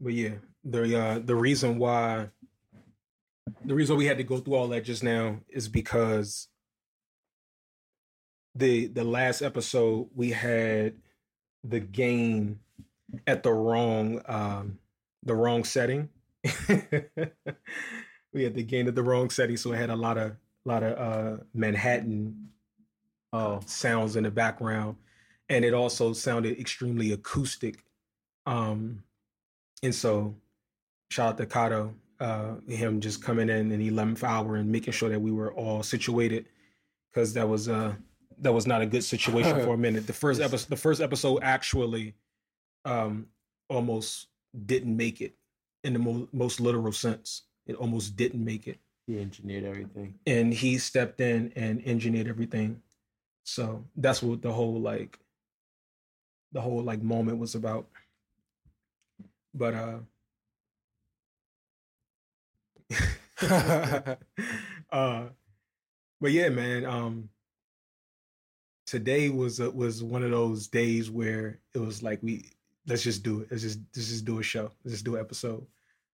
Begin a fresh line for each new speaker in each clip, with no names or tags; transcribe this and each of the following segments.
but yeah, the uh, the reason why the reason we had to go through all that just now is because the the last episode we had the game at the wrong um the wrong setting. we had the game at the wrong setting, so it had a lot of lot of uh Manhattan uh sounds in the background. And it also sounded extremely acoustic. Um and so shout out to Kato, uh him just coming in in the 11th hour and making sure that we were all situated because that was uh that was not a good situation for a minute. The first episode, the first episode actually um, almost didn't make it in the mo- most literal sense. It almost didn't make it.
He engineered everything,
and he stepped in and engineered everything. So that's what the whole like, the whole like moment was about. But uh, uh, but yeah, man. Um, today was a, was one of those days where it was like we let's just do it. Let's just let's just do a show. Let's just do an episode.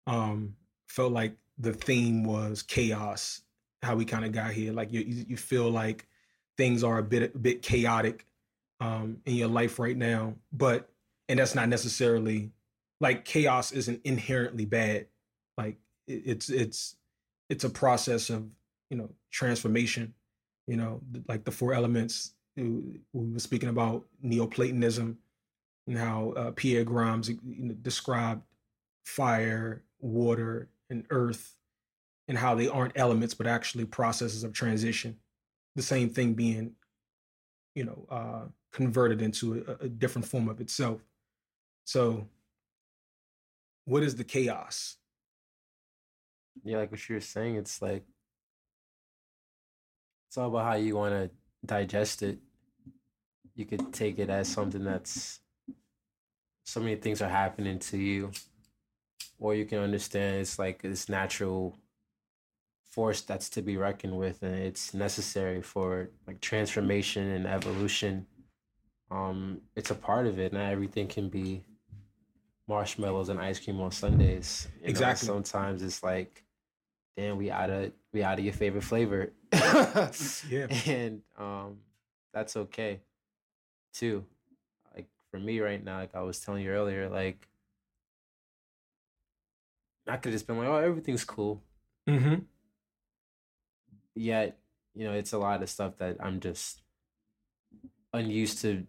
Um, felt like the theme was chaos. How we kind of got here. Like you you feel like things are a bit a bit chaotic um, in your life right now, but and that's not necessarily like chaos isn't inherently bad. Like it's it's it's a process of you know transformation. You know, like the four elements we were speaking about Neoplatonism and how uh, Pierre Grimes described fire, water, and earth, and how they aren't elements but actually processes of transition. The same thing being, you know, uh, converted into a, a different form of itself. So, what is the chaos?
Yeah, like what you were saying, it's like it's all about how you want to digest it. You could take it as something that's so many things are happening to you, or you can understand it's like this natural force that's to be reckoned with, and it's necessary for like transformation and evolution. Um, it's a part of it. Not everything can be marshmallows and ice cream on Sundays. You
exactly.
Know, sometimes it's like, damn, we out of we out of your favorite flavor.
yeah.
And um, that's okay, too. Like for me right now, like I was telling you earlier, like I could just been like, oh, everything's cool.
Mm-hmm.
Yet, you know, it's a lot of stuff that I'm just unused to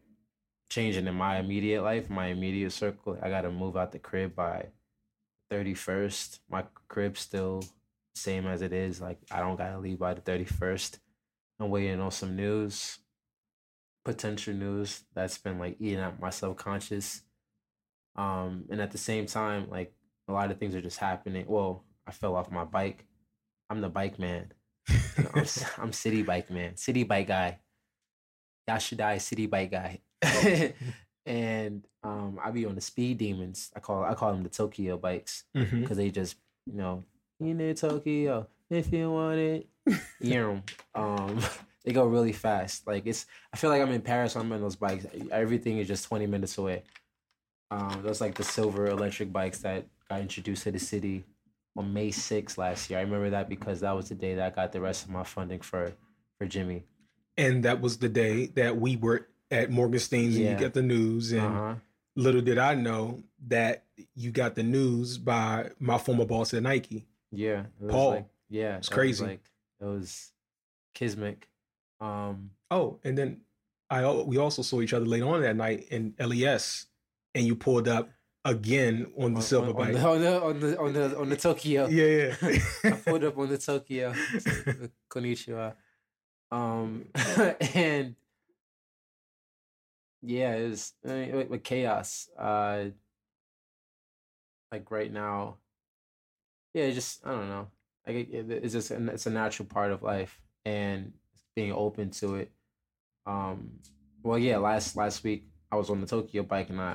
changing in my immediate life, my immediate circle. I gotta move out the crib by 31st. My crib's still same as it is. Like I don't gotta leave by the 31st. I'm waiting on some news, potential news that's been like eating at my subconscious. Um, and at the same time, like a lot of things are just happening. Well, I fell off my bike. I'm the bike man. I'm, I'm city bike man, city bike guy. Yashaddai city bike guy. and um, I be on the speed demons. I call I call them the Tokyo bikes because
Mm-hmm.
they just you know you there Tokyo if you want it. Yeah, um, they go really fast. Like it's I feel like I'm in Paris. I'm on those bikes. Everything is just 20 minutes away. Um, those like the silver electric bikes that got introduced to the city on May 6th last year. I remember that because that was the day that I got the rest of my funding for for Jimmy.
And that was the day that we were at Morgenstern's and you get the news. And
Uh-huh.
little did I know that you got the news by my former boss at Nike.
Yeah, it was
Paul.
Like, yeah,
It's crazy.
like it was Kismic. Um,
Oh, and then I we also saw each other later on that night in LES, and you pulled up again on the silver
on,
bike.
on, the, on the on the on the Tokyo.
yeah, yeah.
I pulled up on the Tokyo. Konnichiwa. Um, and yeah, it was I mean, with, with chaos. Uh, like right now, yeah, just I don't know. Like it, it- it's just an, it's a natural part of life, and being open to it. Um, well, yeah, last last week I was on the Tokyo bike, and I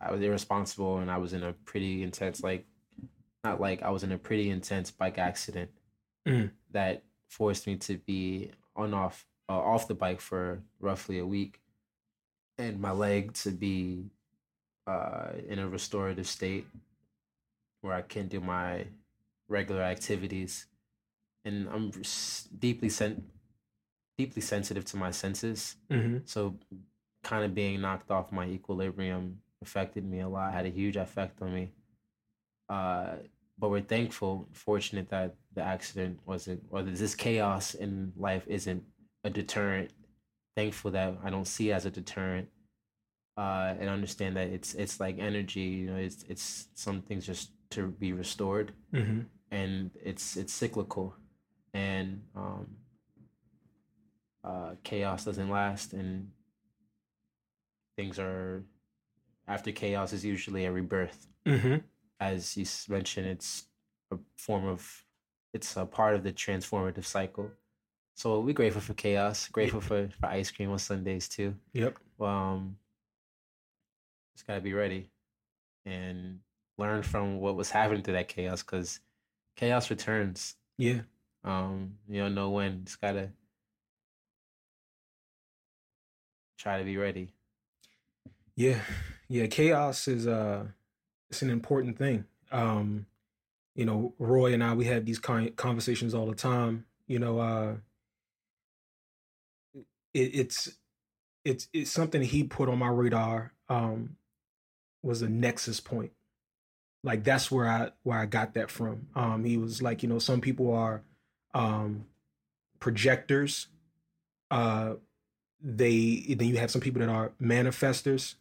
I I, I was irresponsible, and I was in a pretty intense like, not like I was in a pretty intense bike accident
Mm.
that forced me to be on off uh, off the bike for roughly a week, and my leg to be uh in a restorative state where I can't do my regular activities, and I'm deeply sen- deeply sensitive to my senses.
Mm-hmm.
So, kind of being knocked off my equilibrium affected me a lot. Had a huge effect on me. Uh, but we're thankful, fortunate that the accident wasn't, or this chaos in life isn't a deterrent. Thankful that I don't see it as a deterrent, uh, and understand that it's it's like energy. You know, it's it's some things just to be restored,
Mm-hmm.
and it's it's cyclical, and um, uh, chaos doesn't last, and things are after chaos is usually a rebirth
Mm-hmm.
as you mentioned, it's a form of, it's a part of the transformative cycle. So we're grateful for chaos, grateful for, for ice cream on Sundays too.
Yep.
Um, just gotta be ready and learn from what was happening to that chaos because chaos returns.
Yeah.
Um, you don't know when. Just gotta try to be ready.
Yeah. Yeah. Chaos is uh it's an important thing. Um, you know, Roy and I we have these kind conversations all the time. You know, uh it, it's it's it's something he put on my radar um was a nexus point. Like that's where I where I got that from. Um he was like, you know, some people are um projectors. Uh they then you have some people that are manifestors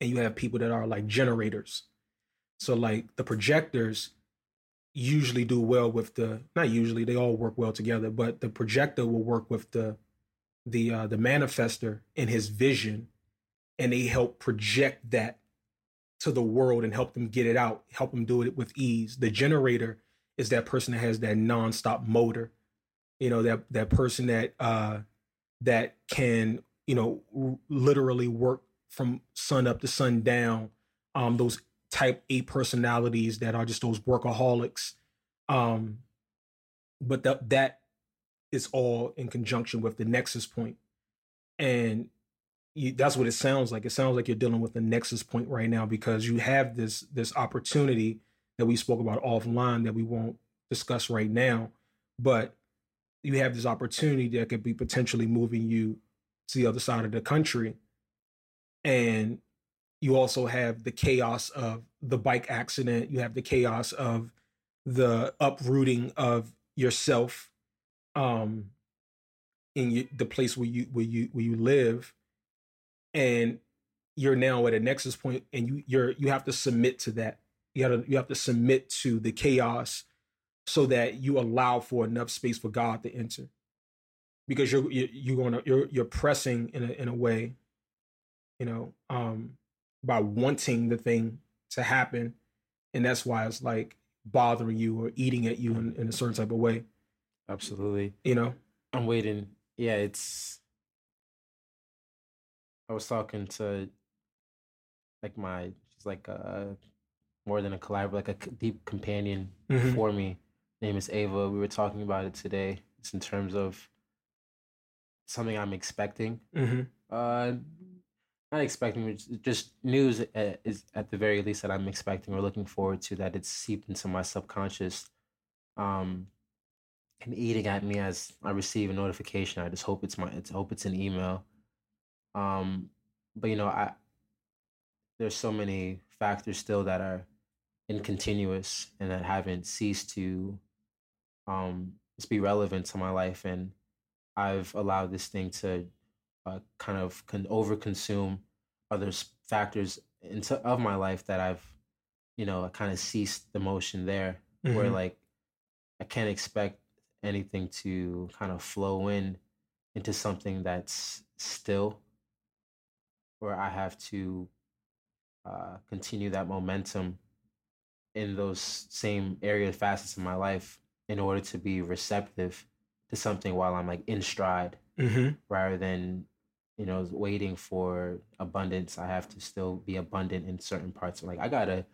and you have people that are like generators. So like the projectors usually do well with the not usually they all work well together, but the projector will work with the the uh the manifester in his vision and they help project that to the world and help them get it out, help them do it with ease. The generator is that person that has that nonstop motor. You know, that that person that uh that can, you know, r- literally work from sun up to sun down. Um, those type A personalities that are just those workaholics. Um, but that that is all in conjunction with the nexus point, and you, that's what it sounds like. It sounds like you're dealing with the nexus point right now because you have this this opportunity that we spoke about offline that we won't discuss right now, but you have this opportunity that could be potentially moving you to the other side of the country. And you also have the chaos of the bike accident. You have the chaos of the uprooting of yourself um in you, the place where you where you where you live and you're now at a nexus point and you you're you have to submit to that. You have to you have to submit to the chaos so that you allow for enough space for God to enter. Because you're you're, going to you're you're pressing in a in a way you know um by wanting the thing to happen and that's why it's like bothering you or eating at you in, in a certain type of way
Absolutely.
you know
I'm waiting. Yeah, it's. I was talking to, like my, she's like a more than a collaborator, like a deep companion
Mhm.
for me. Name is Ava. We were talking about it today. It's in terms of something I'm expecting.
hmm
Uh, not expecting, just news uh, is at the very least that I'm expecting or looking forward to. That it's seeped into my subconscious. Um, and eating at me as I receive a notification. I just hope it's my. It's hope it's an email. Um, but you know, I there's so many factors still that are incontinuous and that haven't ceased to um just be relevant to my life, and I've allowed this thing to uh, kind of con- overconsume other factors into of my life that I've you know kind of ceased the motion there where
Mhm.
like I can't expect anything to kind of flow in into something that's still where I have to uh, continue that momentum in those same area facets of my life in order to be receptive to something while I'm like in stride
hmm
rather than you know waiting for abundance. I have to still be abundant in certain parts. Like i gotta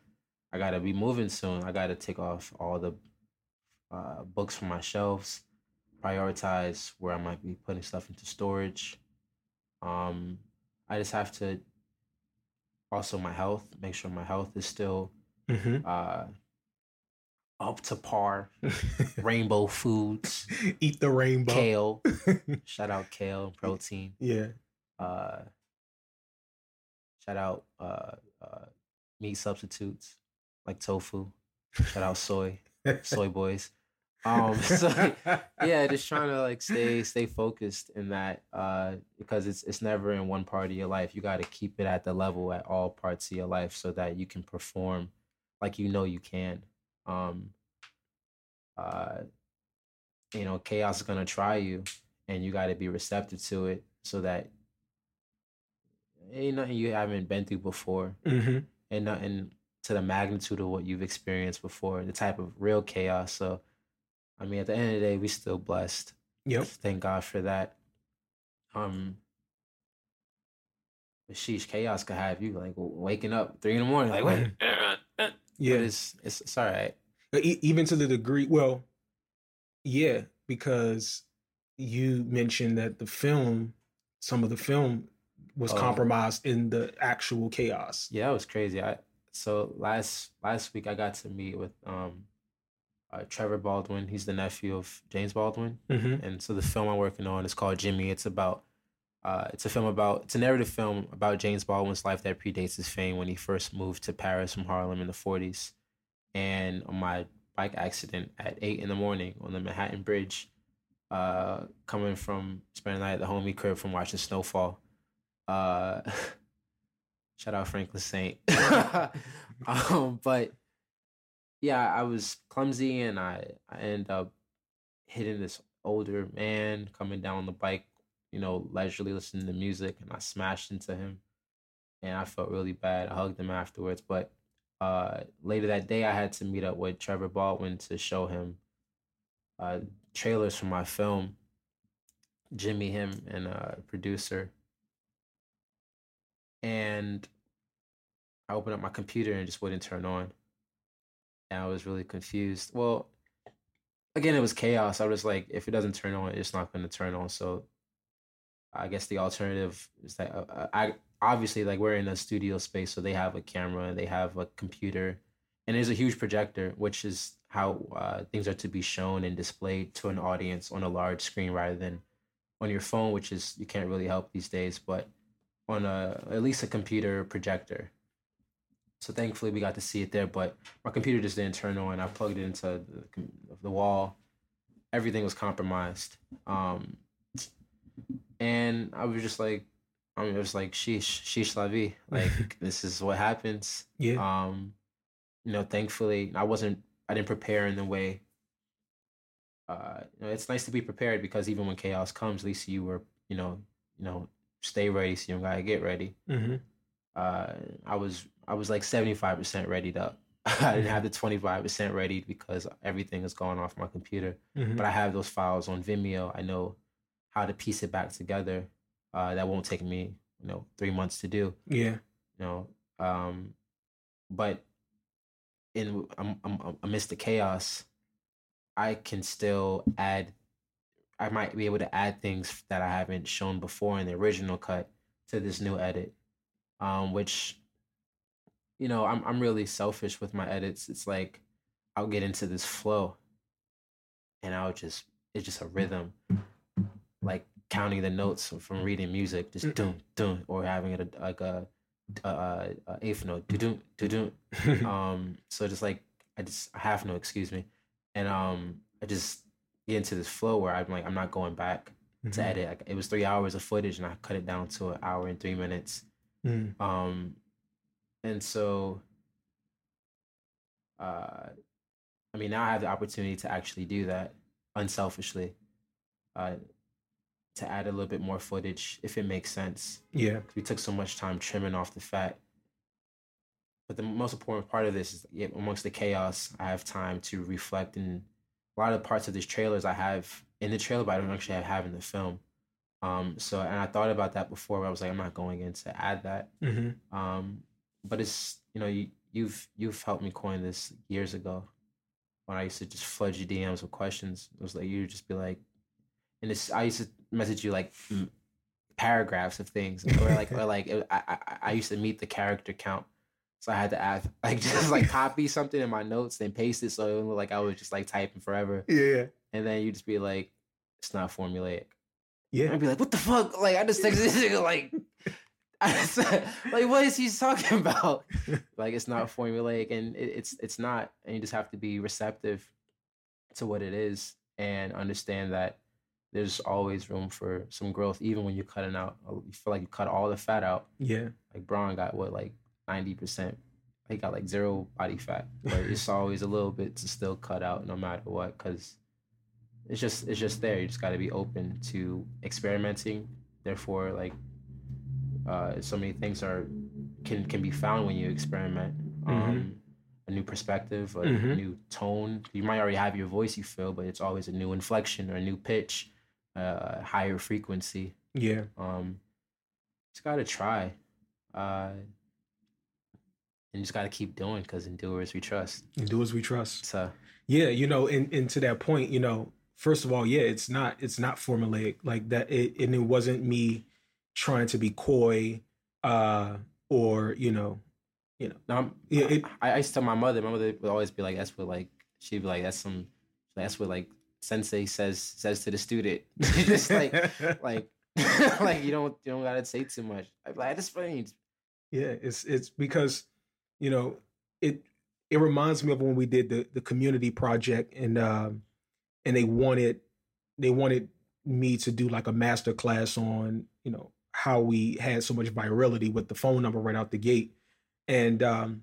i gotta be moving soon. I gotta take off all the uh, books from my shelves prioritize where i might be putting stuff into storage um i just have to also my health make sure my health is still
hmm
uh, up to par, rainbow foods,
Eat the rainbow.
kale. Shout out kale and protein.
yeah.
Uh, shout out uh, uh, meat substitutes like tofu. Shout out soy, soy boys. Um, so yeah, just trying to like stay stay focused in that uh, because it's it's never in one part of your life. You got to keep it at the level at all parts of your life so that you can perform like you know you can. Um, uh, you know, chaos is gonna try you, and you got to be receptive to it so that ain't nothing you haven't been through before,
hmm
and nothing to the magnitude of what you've experienced before. The type of real chaos. So, I mean, at the end of the day, we still blessed.
Yep.
Thank God for that. Um, but sheesh, chaos could have you like waking up three in the morning, like wait,
Yeah.
it's it's, it's all right.
E- even to the degree well yeah because you mentioned that the film some of the film was
Oh.
compromised in the actual chaos
Yeah, that was crazy. I so last last week I got to meet with um uh, Trevor Baldwin. He's the nephew of James Baldwin,
hmm
and so the film I'm working on is called Jimmy. It's about uh, it's a film about it's a narrative film about James Baldwin's life that predates his fame when he first moved to Paris from Harlem in the 40s. And on my bike accident at eight in the morning on the Manhattan Bridge, uh, coming from spending the night at the homie crib from watching snowfall. Uh, shout out Franklin Saint. um, but yeah, I was clumsy and I I ended up hitting this older man coming down the bike, you know, leisurely listening to music, and I smashed into him, and I felt really bad. I hugged him afterwards, but uh, later that day, I had to meet up with Trevor Baldwin to show him uh, trailers for my film. Jimmy, him, and a producer, and I opened up my computer and just wouldn't turn on. And I was really confused. Well, again, it was chaos. I was like, if it doesn't turn on, it's not going to turn on. So I guess the alternative is that uh, uh, I obviously like we're in a studio space, so they have a camera they have a computer, and there's a huge projector, which is how uh, things are to be shown and displayed to an audience on a large screen rather than on your phone, which is you can't really help these days, but on a at least a computer projector. So thankfully we got to see it there, but my computer just didn't turn on. I plugged it into the, the wall. Everything was compromised. Um, and I was just like, I mean, it was like, sheesh, sheesh la vie. Like, this is what happens.
yeah
Um, you know, thankfully, I wasn't, I didn't prepare in the way. Uh, you know, it's nice to be prepared because even when chaos comes, at least you were, you know, you know, stay ready so you don't gotta get ready.
hmm
Uh, I was, I was like seventy five percent readied up. I didn't have the twenty five percent ready because everything is going off my computer
hmm
but I have those files on Vimeo. I know how to piece it back together. Uh, that won't take me, you know, three months to do.
yeah
You know, um, but in um, um, amidst the chaos, I can still add. I might be able to add things that I haven't shown before in the original cut to this new edit, um, which, you know, I'm I'm really selfish with my edits. It's like I'll get into this flow, and I'll just it's just a rhythm, like counting the notes from reading music, just doom doom, or having it a, like a, a, a, eighth note, do doom do doom. Um, so just like I just a half note, excuse me, and um, I just get into this flow where I'm like I'm not going back to
Mhm.
edit. Like, it was three hours of footage, and I cut it down to an hour and three minutes.
Mhm.
Um, and so, uh, I mean, now I have the opportunity to actually do that unselfishly, uh, to add a little bit more footage if it makes sense.
Yeah.
we took so much time trimming off the fat. But the most important part of this is amongst the chaos, I have time to reflect. And a lot of the parts of these trailers I have in the trailer, but I don't actually have, in the film. Um, so, and I thought about that before, but I was like, I'm not going in to add that.
hmm
Um, but it's you know you you've you've helped me coin this years ago when I used to just flood your DMs with questions. It was like you just be like, and it's I used to message you like m- paragraphs of things or like or like it- I, I I used to meet the character count So I had to add like just like copy something in my notes, then paste it so it would look like I was just like typing forever.
Yeah.
And then you just be like, it's not formulaic.
Yeah.
I'd be like, what the fuck? Like I just texted this nigga like I like what is he talking about? like it's not formulaic and it, it's it's not, and you just have to be receptive to what it is and understand that there's always room for some growth, even when you're cutting out. You feel like you cut all the fat out.
Yeah.
Like Braun got what like ninety percent. He got like zero body fat, but it's always a little bit to still cut out no matter what, because it's just it's just there. You just got to be open to experimenting. Therefore, like uh, so many things are can can be found when you experiment. Um, A new perspective, a
Mhm.
new tone. You might already have your voice you feel, but it's always a new inflection or a new pitch, uh, higher frequency.
Yeah.
Um, just gotta try, uh, and just gotta keep doing because endurers we trust.
As we trust.
So
Yeah, you know, and, and to that point, you know, first of all, yeah, it's not it's not formulaic like that. It and it wasn't me trying to be coy, uh, or you know, you know,
no, I'm,
Yeah, it-
I, I used to tell my mother. My mother would always be like, "That's what like." She'd be like, "That's some. That's what like sensei says says to the student." just like like like you don't you don't gotta say too much. I'm like, this funny.
yeah, it's it's because you know it it reminds me of when we did the the community project and um and they wanted they wanted me to do like a master class on you know how we had so much virility with the phone number right out the gate. And um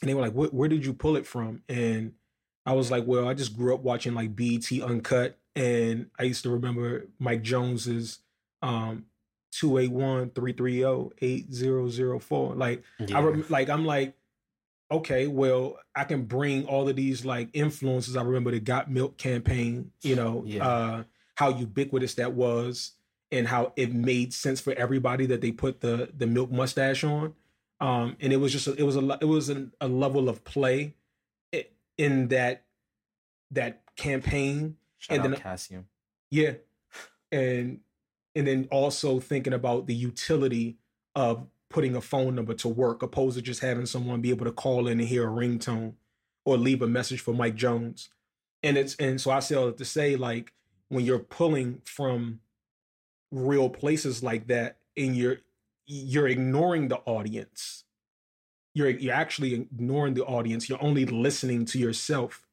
and they were like where, did you pull it from? And i was like well i just grew up watching like BET uncut. And i used to remember mike jones's um 281-330-8004 like
Yeah.
I rem- like I'm like, okay, well, I can bring all of these like influences. I remember the Got Milk campaign, you know,
Yeah.
uh, how ubiquitous that was and how it made sense for everybody that they put the the milk mustache on. Um, and it was just a, it was a it was an, a level of play in that that campaign
Shout
and then-
Cassium.
yeah. And and then also thinking about the utility of putting a phone number to work opposed to just having someone be able to call in and hear a ringtone or leave a message for Mike Jones. And it's and so I say all that to say like when you're pulling from real places like that and you're you're ignoring the audience. You're you're actually ignoring the audience. You're only listening to yourself.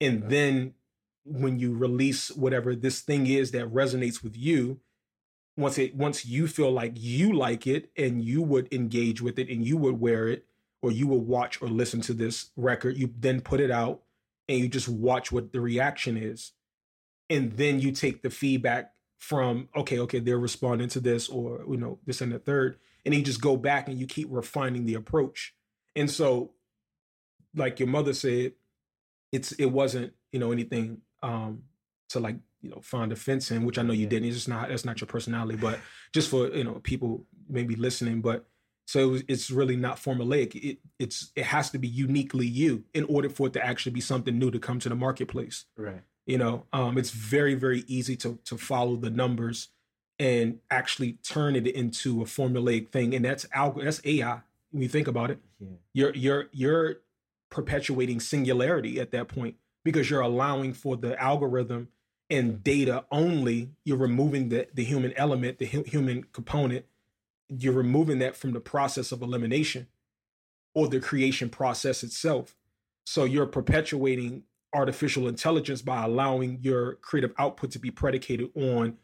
And then when you release whatever this thing is that resonates with you once it once you feel like you like it and you would engage with it and you would wear it or you would watch or listen to this record you then put it out and you just watch what the reaction is. And then you take the feedback from okay okay they're responding to this or you know this and the third. And you just go back and you keep refining the approach. And so like your mother said it's it wasn't you know anything um to like you know find offense in which i know you didn't. It's just not that's not your personality but just for you know people maybe listening but so it was, it's really not formulaic. It it's it has to be uniquely you in order for it to actually be something new to come to the marketplace.
Right.
you know um it's very very easy to to follow the numbers and actually turn it into a formulaic thing and that's alg that's ai when you think about it.
Yeah.
you're you're you're perpetuating singularity at that point because you're allowing for the algorithm and data only you're removing the the human element the hu- human component. You're removing that from the process of elimination or the creation process itself. So you're perpetuating artificial intelligence by allowing your creative output to be predicated on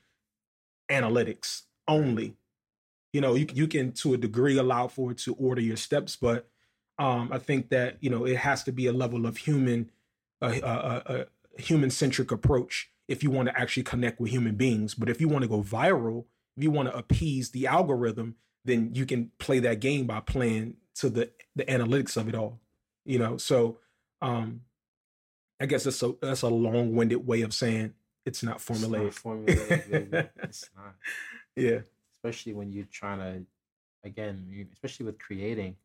analytics only. You know you, you can to a degree allow for it to order your steps but um i think that you know it has to be a level of human a, a, a, human centric approach if you want to actually connect with human beings but if you want to go viral if you want to appease the algorithm then you can play that game by playing to the the analytics of it all you know so um i guess that's a that's a long-winded way of saying it's not
It's not
formulaic
formulaic. It's not.
yeah
especially when you're trying to again especially with creating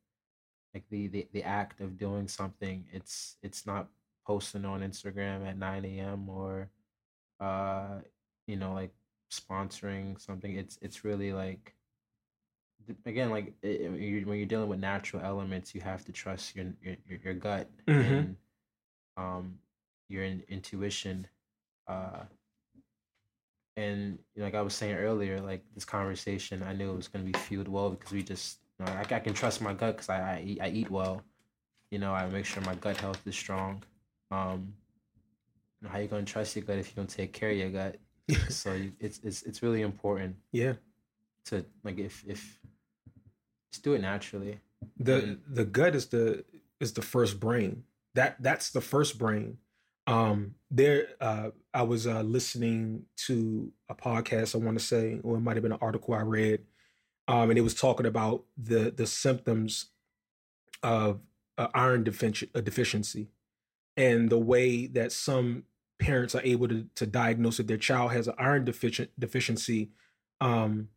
like the, the the act of doing something it's it's not posting on instagram at 9 a.m or uh you know like sponsoring something it's it's really like again, like it, you, when you're dealing with natural elements, you have to trust your your, your gut
Mhm.
and um your in, intuition. Uh, and you know, like I was saying earlier, like this conversation, I knew it was going to be fueled well because we just, you know, I, I can trust my gut because I I eat, I eat well. You know, I make sure my gut health is strong. Um, how you gonna trust your gut if you don't take care of your gut? so you, it's it's it's really important
yeah.
to like if if just do it naturally.
the
Mhm.
the gut is the is the first brain that that's the first brain um there uh i was uh listening to a podcast i want to say or it might have been an article i read um and it was talking about the the symptoms of uh, iron defici- uh, deficiency and the way that some parents are able to, to diagnose that their child has an iron deficient deficiency um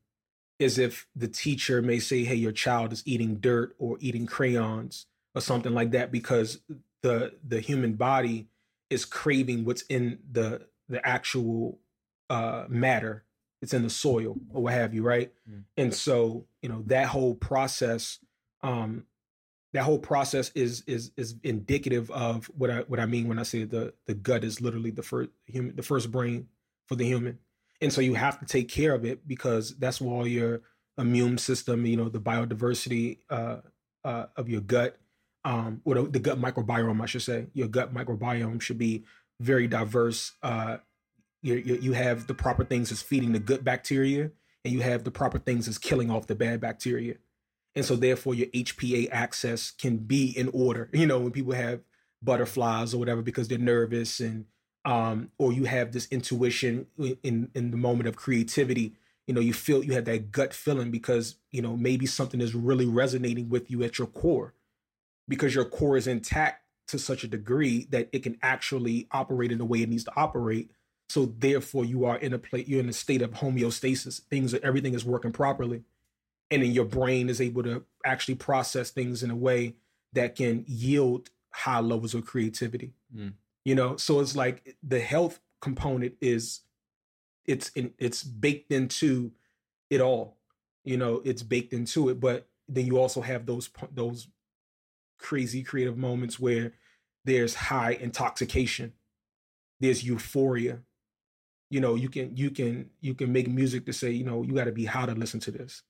is if the teacher may say, "Hey, your child is eating dirt or eating crayons or something like that," because the the human body is craving what's in the the actual uh, matter. It's in the soil or what have you, right?
Mm.
And so, you know, that whole process, um, that whole process is is is indicative of what I what I mean when I say the the gut is literally the first human the first brain for the human. And so you have to take care of it because that's where all your immune system you know the biodiversity uh, uh, of your gut um, or the, gut microbiome i should say. Your gut microbiome should be very diverse uh, you, you, you have the proper things as feeding the good bacteria and you have the proper things as killing off the bad bacteria and so therefore your hpa axis can be in order you know when people have butterflies or whatever because they're nervous and um, or you have this intuition in in the moment of creativity. You know, you feel you have that gut feeling because you know maybe something is really resonating with you at your core, because your core is intact to such a degree that it can actually operate in the way it needs to operate. So therefore, you are in a place you're in a state of homeostasis. Things everything is working properly, and then your brain is able to actually process things in a way that can yield high levels of creativity. Mm. You know so it's like the health component is it's in, it's baked into it all. You know it's baked into it but then you also have those those crazy creative moments where there's high intoxication. There's euphoria. You know you can you can you can make music to say you know you got to be high to listen to this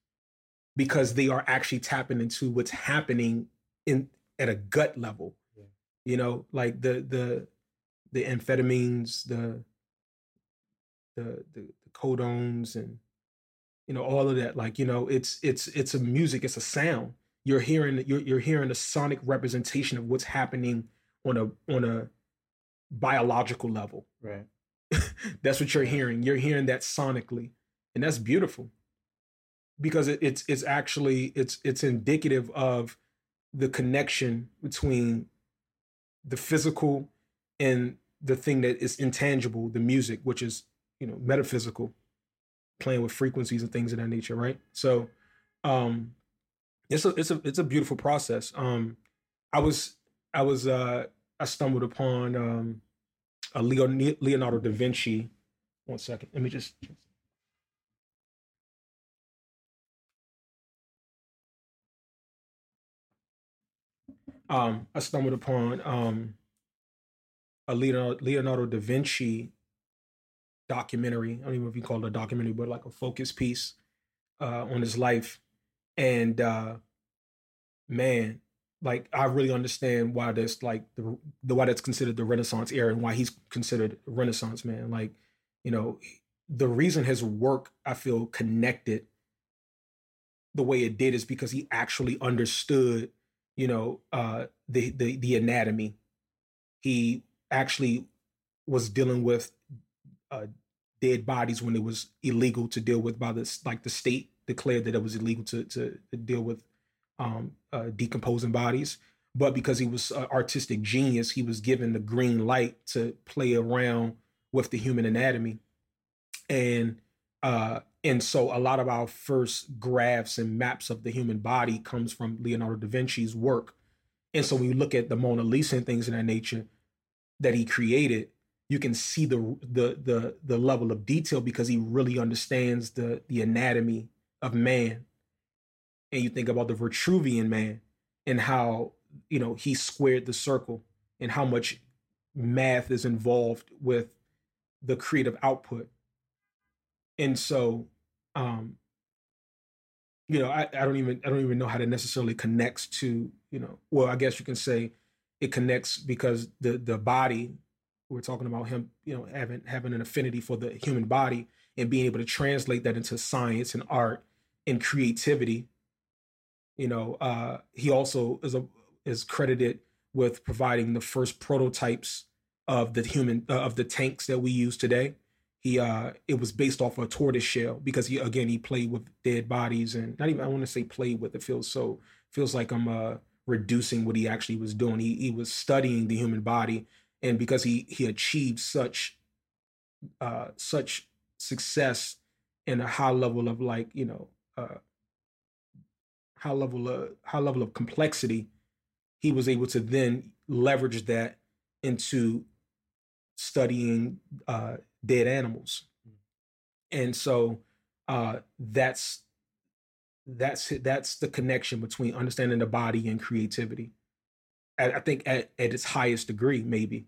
because they are actually tapping into what's happening in at a gut level
Yeah.
you know like the the the amphetamines, the the the, the codones, and you know all of that. Like you know, it's it's it's a music, it's a sound. You're hearing you're you're hearing a sonic representation of what's happening on a on a biological level.
Right.
that's what you're hearing. You're hearing that sonically, and that's beautiful because it, it's it's actually it's it's indicative of the connection between the physical and the thing that is intangible, the music, which is you know metaphysical, playing with frequencies and things of that nature, right? So, um, it's a it's a it's a beautiful process. Um, I was I was uh I stumbled upon um a Leo, Leonardo da Vinci. One second, let me just. Um, I stumbled upon um a Leonardo, Leonardo da Vinci documentary. I don't even know if you call it a documentary, but like a focus piece uh, on his life. And uh, man, like I really understand why that's like the, the why that's considered the Renaissance era and why he's considered Renaissance man. Like, you know, the reason his work I feel connected the way it did is because he actually understood, you know, uh, the the the anatomy. He actually was dealing with uh, dead bodies when it was illegal to deal with by this like the state declared that it was illegal to to, to deal with um, uh, decomposing bodies but because he was uh, artistic genius he was given the green light to play around with the human anatomy and uh and so a lot of our first graphs and maps of the human body comes from leonardo da vinci's work and so when you look at the mona lisa and things of that nature that he created you can see the the the the level of detail because he really understands the the anatomy of man and you think about the Vitruvian man and how you know he squared the circle and how much math is involved with the creative output. And so um you know, I, I don't even I don't even know how to necessarily connects to, you know, well, I guess you can say it connects because the the body we're talking about him, you know, having having an affinity for the human body and being able to translate that into science and art and creativity. You know, uh, he also is a is credited with providing the first prototypes of the human uh, of the tanks that we use today. He uh, it was based off of a tortoise shell because he again he played with dead bodies and not even I want to say played with it feels so feels like I'm uh reducing what he actually was doing. He he was studying the human body and because he he achieved such uh such success in a high level of like you know uh high level of high level of complexity he was able to then leverage that into studying uh dead animals. And so uh that's that's that's the connection between understanding the body and creativity. I think at, at its highest degree maybe.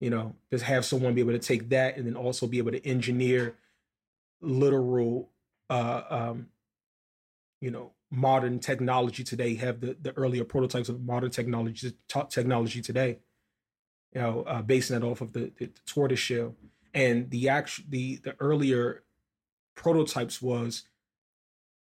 You know just have someone be able to take that and then also be able to engineer literal uh um you know modern technology today have the the earlier prototypes of modern technology technology today. You know uh basing that off of the, the, the tortoise shell and the actual the the earlier prototypes was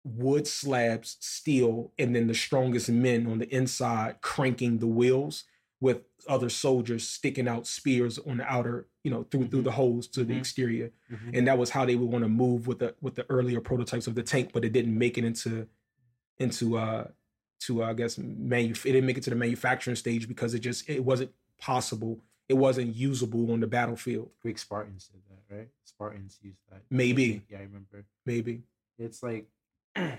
wood slabs steel and then the strongest men on the inside cranking the wheels with other soldiers sticking out spears on the outer, you know, through mm-hmm. through the holes to mm-hmm. the exterior, mm-hmm. and that was how they would want to move with the with the earlier prototypes of the tank, but it didn't make it into into uh to uh, I guess manu- it didn't make it to the manufacturing stage because it just it wasn't possible. It wasn't usable on the battlefield.
Greek Spartans did that, right? Spartans used that.
Maybe.
Yeah, I remember.
Maybe.
It's like the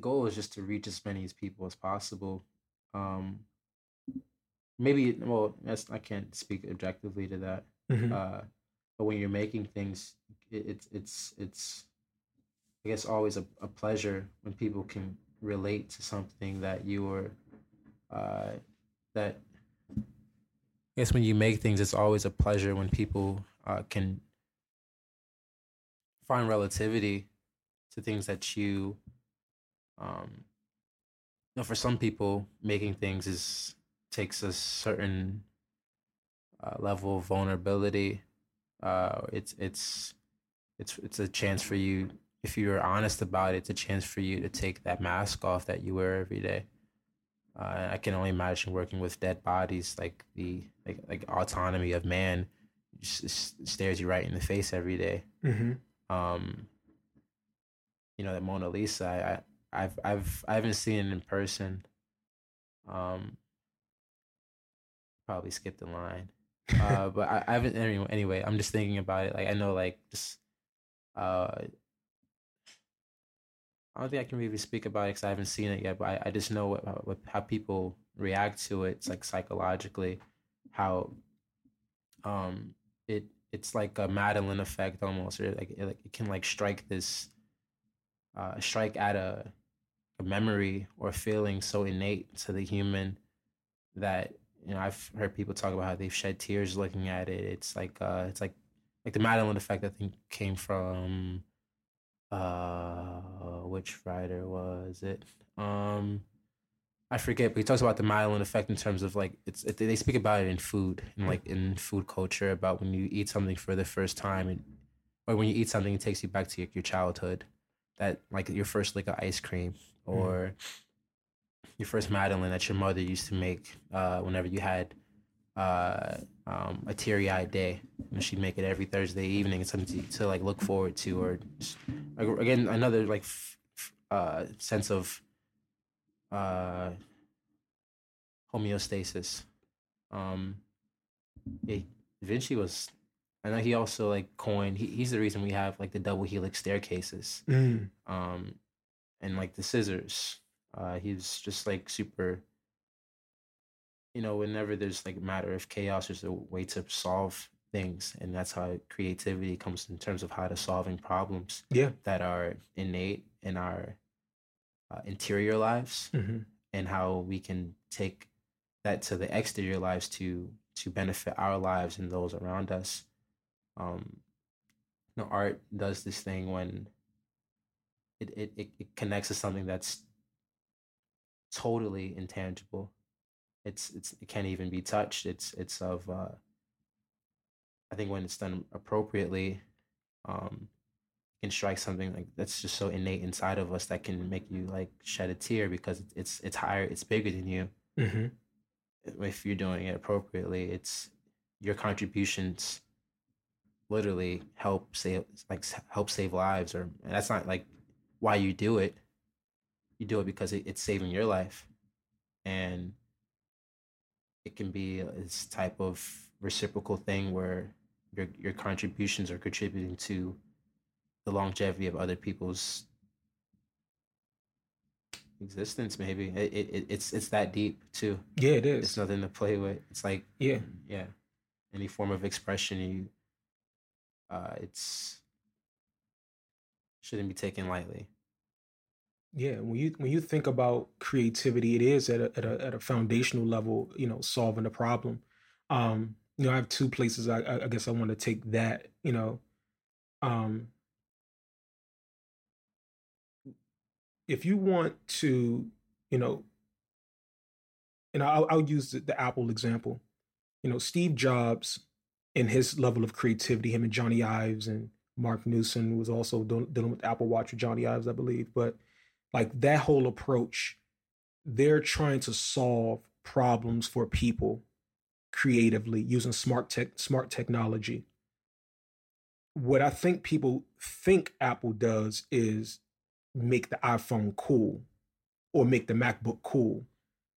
goal is just to reach as many as people as possible. Um, maybe well i can't speak objectively to that mm-hmm. uh, but when you're making things it, it's it's it's i guess always a, a pleasure when people can relate to something that you were uh, that i guess when you make things it's always a pleasure when people uh, can find relativity to things that you um you know for some people making things is takes a certain uh, level of vulnerability. Uh, it's it's it's it's a chance for you if you're honest about it. It's a chance for you to take that mask off that you wear every day. Uh, I can only imagine working with dead bodies, like the like like anatomy of man, just stares you right in the face every day.
Mm-hmm.
Um, you know that Mona Lisa. I, I I've I've I haven't seen it in person. Um, probably skipped a line. Uh, but I, I haven't anyway, anyway. I'm just thinking about it. Like I know, like just uh, I don't think I can really speak about it because I haven't seen it yet. But I, I just know what, what how people react to it. It's like psychologically how um it it's like a Madeleine effect almost, or like it, it can like strike this uh strike at a a memory or feeling so innate to the human that you know, I've heard people talk about how they've shed tears looking at it. It's like uh it's like like the Madeleine effect I think came from uh which writer was it? Um I forget, but he talks about the Mandela effect in terms of like it's it, they speak about it in food and like in food culture about when you eat something for the first time and or when you eat something it takes you back to your, your childhood that like your first lick of ice cream or mm your first Madeleine that your mother used to make uh, whenever you had uh, um, a teary eyed day. And she'd make it every Thursday evening. It's something to, to like look forward to, or just, again another like f- f- uh, sense of uh, homeostasis. Um, Vinci was. I know he also like coined. He, he's the reason we have like the double helix staircases.
Mm.
Um, and like the scissors uh, he's just like super. You know, whenever there's like a matter of chaos, there's a way to solve things, and that's how creativity comes in terms of how to solving problems.
Yeah,
that are innate in our uh, interior lives
hmm
and how we can take that to the exterior lives to to benefit our lives and those around us. Um you know art does this thing when it, it, it connects to something that's totally intangible it's it's it can't even be touched. It's it's of uh i think when it's done appropriately um can strike something like that's just so innate inside of us that can make you like shed a tear because it's it's higher it's bigger than you.
Hmm
if you're doing it appropriately it's your contributions literally help save like help save lives or and that's not like why you do it. You do it because it, it's saving your life. And it can be this type of reciprocal thing where your your contributions are contributing to the longevity of other people's existence maybe. It, it, it- it's it's that deep too.
Yeah, it is.
it's nothing to play with. It's like
Yeah,
yeah any form of expression you uh it's shouldn't be taken lightly
yeah. When you when you think about creativity, it is at a at a, at a foundational level. You know, solving a problem. Um, you know, I have two places. I I guess I want to take that. You know, um, if you want to, you know, and I'll, I'll use the, the Apple example. You know, Steve Jobs and his level of creativity, him and Johnny Ives and Marc Newson was also dealing with Apple Watch with Johnny Ives, I believe. But like that whole approach, they're trying to solve problems for people creatively using smart tech, smart technology. What I think people think Apple does is make the iPhone cool or make the MacBook cool.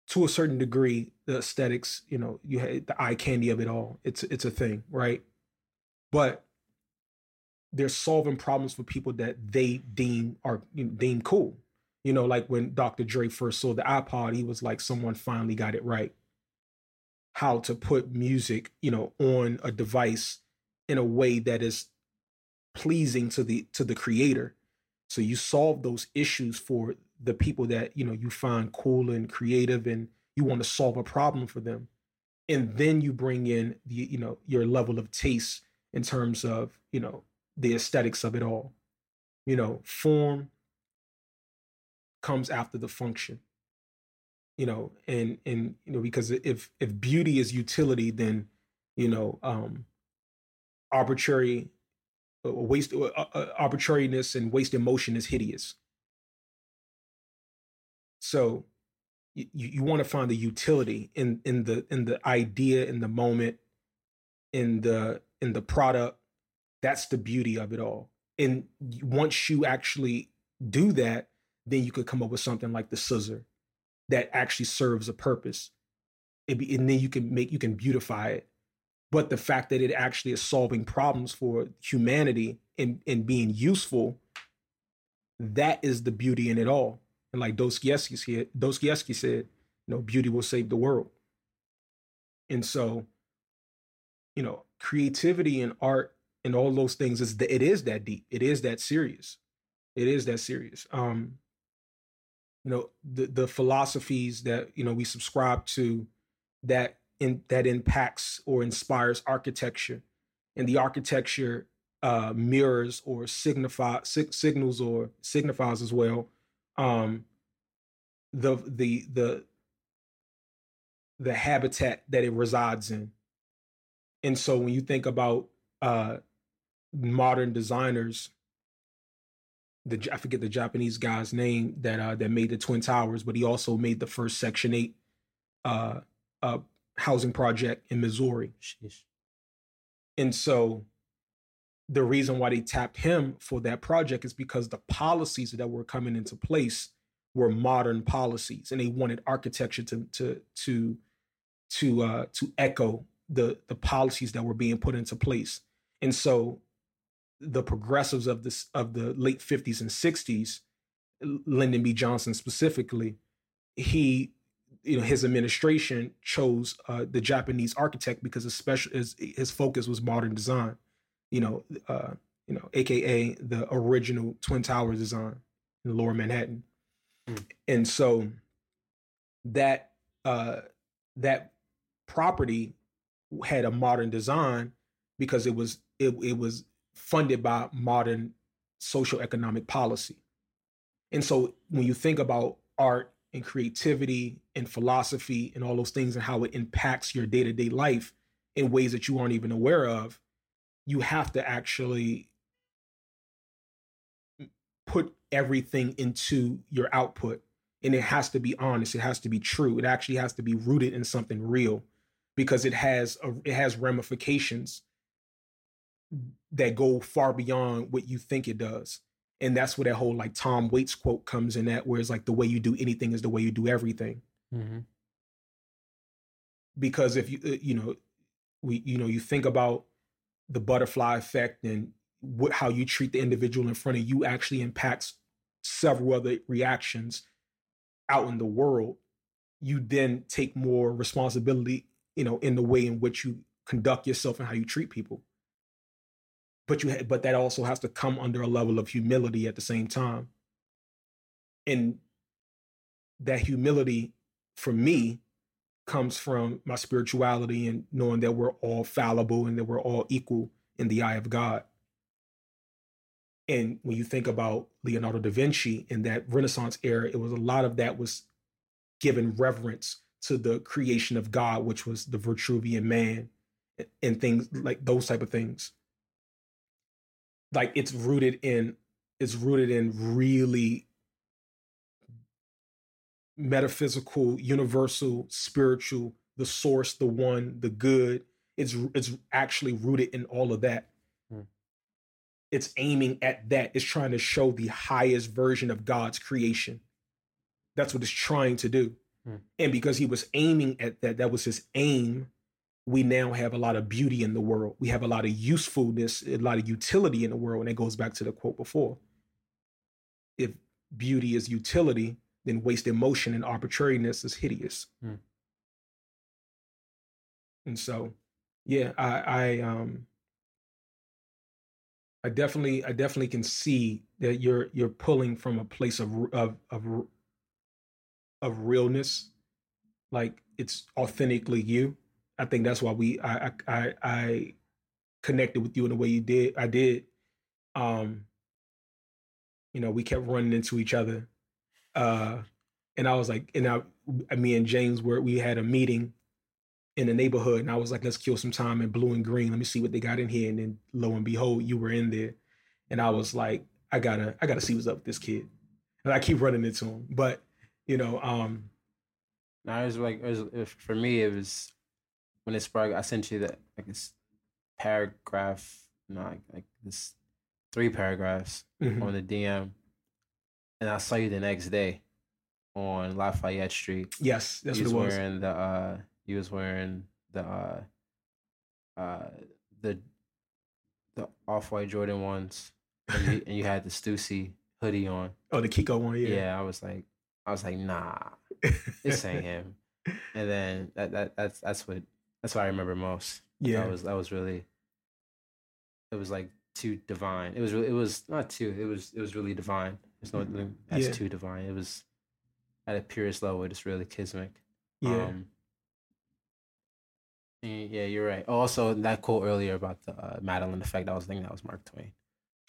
To a certain degree, the aesthetics, you know, you had the eye candy of it all. It's it's a thing, right? But they're solving problems for people that they deem are you know, deem cool. You know, like when Dr. Dre first saw the iPod, he was like, someone finally got it right. How to put music, you know, on a device in a way that is pleasing to the to the creator. So you solve those issues for the people that you know you find cool and creative, and you want to solve a problem for them, and then you bring in the you know your level of taste in terms of you know the aesthetics of it all. You know, form comes after the function. You know, and and you know because if if beauty is utility, then you know um arbitrary uh, waste uh, uh, arbitrariness and wasted motion is hideous. So you, you want to find the utility in in the in the idea in the moment in the in the product that's the beauty of it all and once you actually do that then you could come up with something like the scissor that actually serves a purpose be, and then you can make you can beautify it but the fact that it actually is solving problems for humanity and, and being useful that is the beauty in it all and like Dostoevsky said, Dostoevsky said, you know, beauty will save the world. And so, you know, creativity and art and all those things is it is that deep. It is that serious. It is that serious. Um, you know, the the philosophies that you know we subscribe to that in that impacts or inspires architecture, and the architecture uh, mirrors or signify sig- signals or signifies as well um the the the the habitat that it resides in. And so when you think about uh modern designers the i forget the japanese guy's name that uh that made the twin towers but he also made the first section 8 uh uh housing project in missouri
Sheesh.
and so the reason why they tapped him for that project is because the policies that were coming into place were modern policies and they wanted architecture to to to to uh to echo the the policies that were being put into place and so the progressives of this of the late 50s and 60s lyndon b johnson specifically he you know his administration chose uh, the japanese architect because especially his, his focus was modern design you know, uh, you know, aka the original Twin Towers design in Lower Manhattan. Mm. And so that uh that property had a modern design because it was it, it was funded by modern social economic policy. And so when you think about art and creativity and philosophy and all those things and how it impacts your day-to-day life in ways that you aren't even aware of, you have to actually put everything into your output. And it has to be honest. It has to be true. It actually has to be rooted in something real because it has a, it has ramifications that go far beyond what you think it does. And that's where that whole like tom waits quote comes in at where it's like the way you do anything is the way you do everything. Mm-hmm. because if you uh, you know we you know you think about the butterfly effect and what how you treat the individual in front of you actually impacts several other reactions out in the world you then take more responsibility you know in the way in which you conduct yourself and how you treat people but you ha- but that also has to come under a level of humility at the same time and that humility for me comes from my spirituality and knowing that we're all fallible and that we're all equal in the eye of God. And when you think about Leonardo da Vinci in that Renaissance era, it was a lot of that was given reverence to the creation of God, which was the Vitruvian man and things like those type of things like it's rooted in it's rooted in really metaphysical universal spiritual the source the one the good. It's it's actually rooted in all of that. Hmm. it's aiming at that. It's trying to show the highest version of god's creation. That's what it's trying to do. Hmm. and because he was aiming at that that was his aim we now have a lot of beauty in the world. We have a lot of usefulness, a lot of utility in the world. And it goes back to the quote before. If beauty is utility, then wasted motion and arbitrariness is hideous. Hmm. And so, yeah, I, I, um, I definitely, I definitely can see that you're you're pulling from a place of of of of realness, like it's authentically you I think that's why we I I I connected with you in the way you did. I did. Um, you know, we kept running into each other. Uh, and I was like, and I, me and James were we had a meeting in the neighborhood, and I was like, let's kill some time in blue and green. Let me see what they got in here. And then lo and behold, you were in there, and I was like, I gotta I gotta see what's up with this kid. And I keep running into him, but you know, um,
now it was like it was, for me, it was when it sparked, I sent you that like this paragraph, know, like, like this three paragraphs mm-hmm. on the DM, and I saw you the next day on Lafayette Street.
Yes, that's
you
what
was wearing the uh, you was wearing the uh, uh, the the off white Jordan ones, and you, and you had the Stussy hoodie on.
Oh, the Kiko one, yeah.
Yeah, I was like, I was like, nah, this ain't him. And then that that that's that's what that's what I remember most. Yeah, that was that was really. It was like too divine. It was really, it was not too. It was it was really divine. There's no that's yeah. too divine. It was at a purest level, just really kismic. Yeah. Um, yeah, you're right. Also, that quote earlier about the uh, Madeleine effect, I was thinking that was Mark Twain.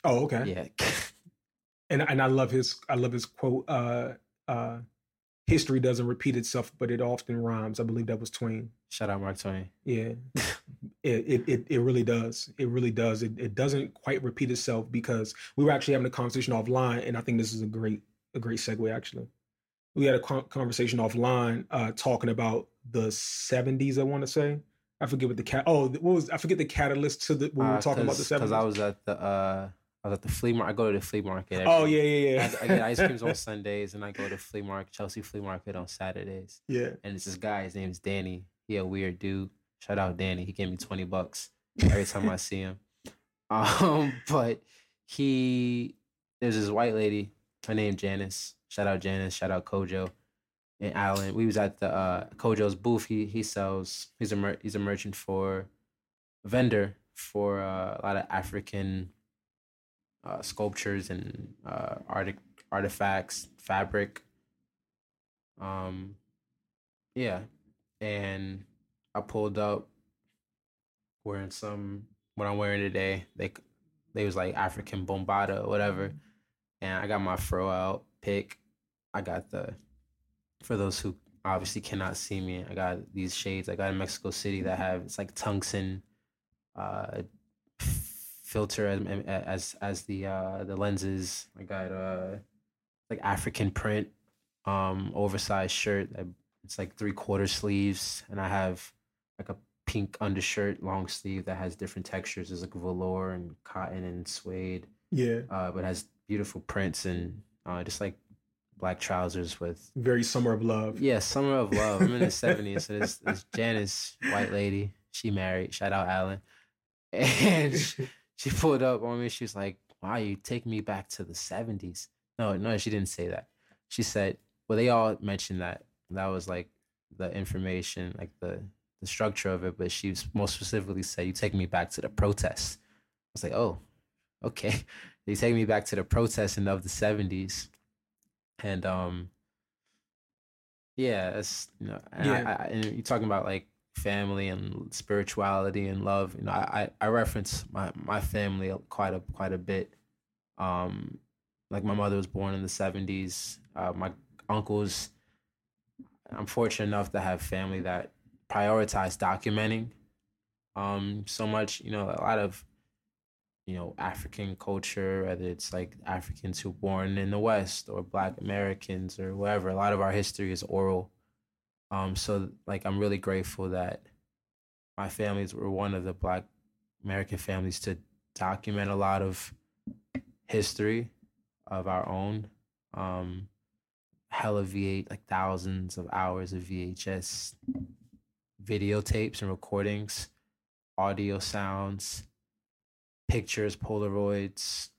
Oh, okay.
Yeah.
and and I love his I love his quote. Uh, uh, history doesn't repeat itself, but it often rhymes. I believe that was Twain.
Shout out Mark Twain.
Yeah, it, it it really does. It really does. It it doesn't quite repeat itself because we were actually having a conversation offline, and I think this is a great a great segue actually. We had a conversation offline uh, talking about the '70s. I want to say. I forget what the cat. Oh, what was I forget the catalyst to the when we were uh, talking about the '70s.
Because I was at the. Uh I was at the flea market. I go to the flea market.
Every, oh yeah, yeah, yeah.
I, I, get ice creams on Sundays, and I go to flea market, Chelsea flea market on Saturdays.
Yeah.
And it's this guy. His name's Danny. He a weird dude. Shout out Danny. He gave me twenty bucks every time I see him. Um, but he there's this white lady. Her name Janice. Shout out Janice. Shout out Kojo and Alan. We was at the uh, Kojo's booth. He he sells. He's a mer- he's a merchant for vendor for uh, a lot of African uh, sculptures and uh, art- artifacts, fabric, Um, yeah, and I pulled up wearing some what I'm wearing today. They they was like African bombada or whatever, and I got my fro out pick. I got the for those who obviously cannot see me. I got these shades I got in Mexico City that have it's like tungsten uh, filter as as as the uh, the lenses. I got uh like African print um oversized shirt. It's like three quarter sleeves, and I have like a pink undershirt, long sleeve that has different textures. There's like velour and cotton and suede.
Yeah.
Uh, but has beautiful prints and uh, just like black trousers with
very summer of love.
Yeah, summer of love. I'm in the '70s, so this, this Janice, white lady, she married. Shout out Alan, and she, she pulled up on me. She was like, "Why "Wow, you take me back to the '70s." No, no, she didn't say that. She said, "Well, they all mentioned that. That was like the information, like the the structure of it." But she most specifically said, "You take me back to the protests." I was like, "Oh, okay." They take me back to the protesting of the '70s and um yeah it's you know and, yeah. I, I, and you're talking about like family and spirituality and love you know i i reference my my family quite a quite a bit um like my mother was born in the 70s uh my uncles i'm fortunate enough to have family that prioritize documenting um so much you know a lot of you know African culture, whether it's like Africans who born in the West or Black Americans or whatever. A lot of our history is oral. Um, so like I'm really grateful that my families were one of the Black American families to document a lot of history of our own. Um, hella V8, like thousands of hours of VHS videotapes and recordings, audio sounds pictures, Polaroids,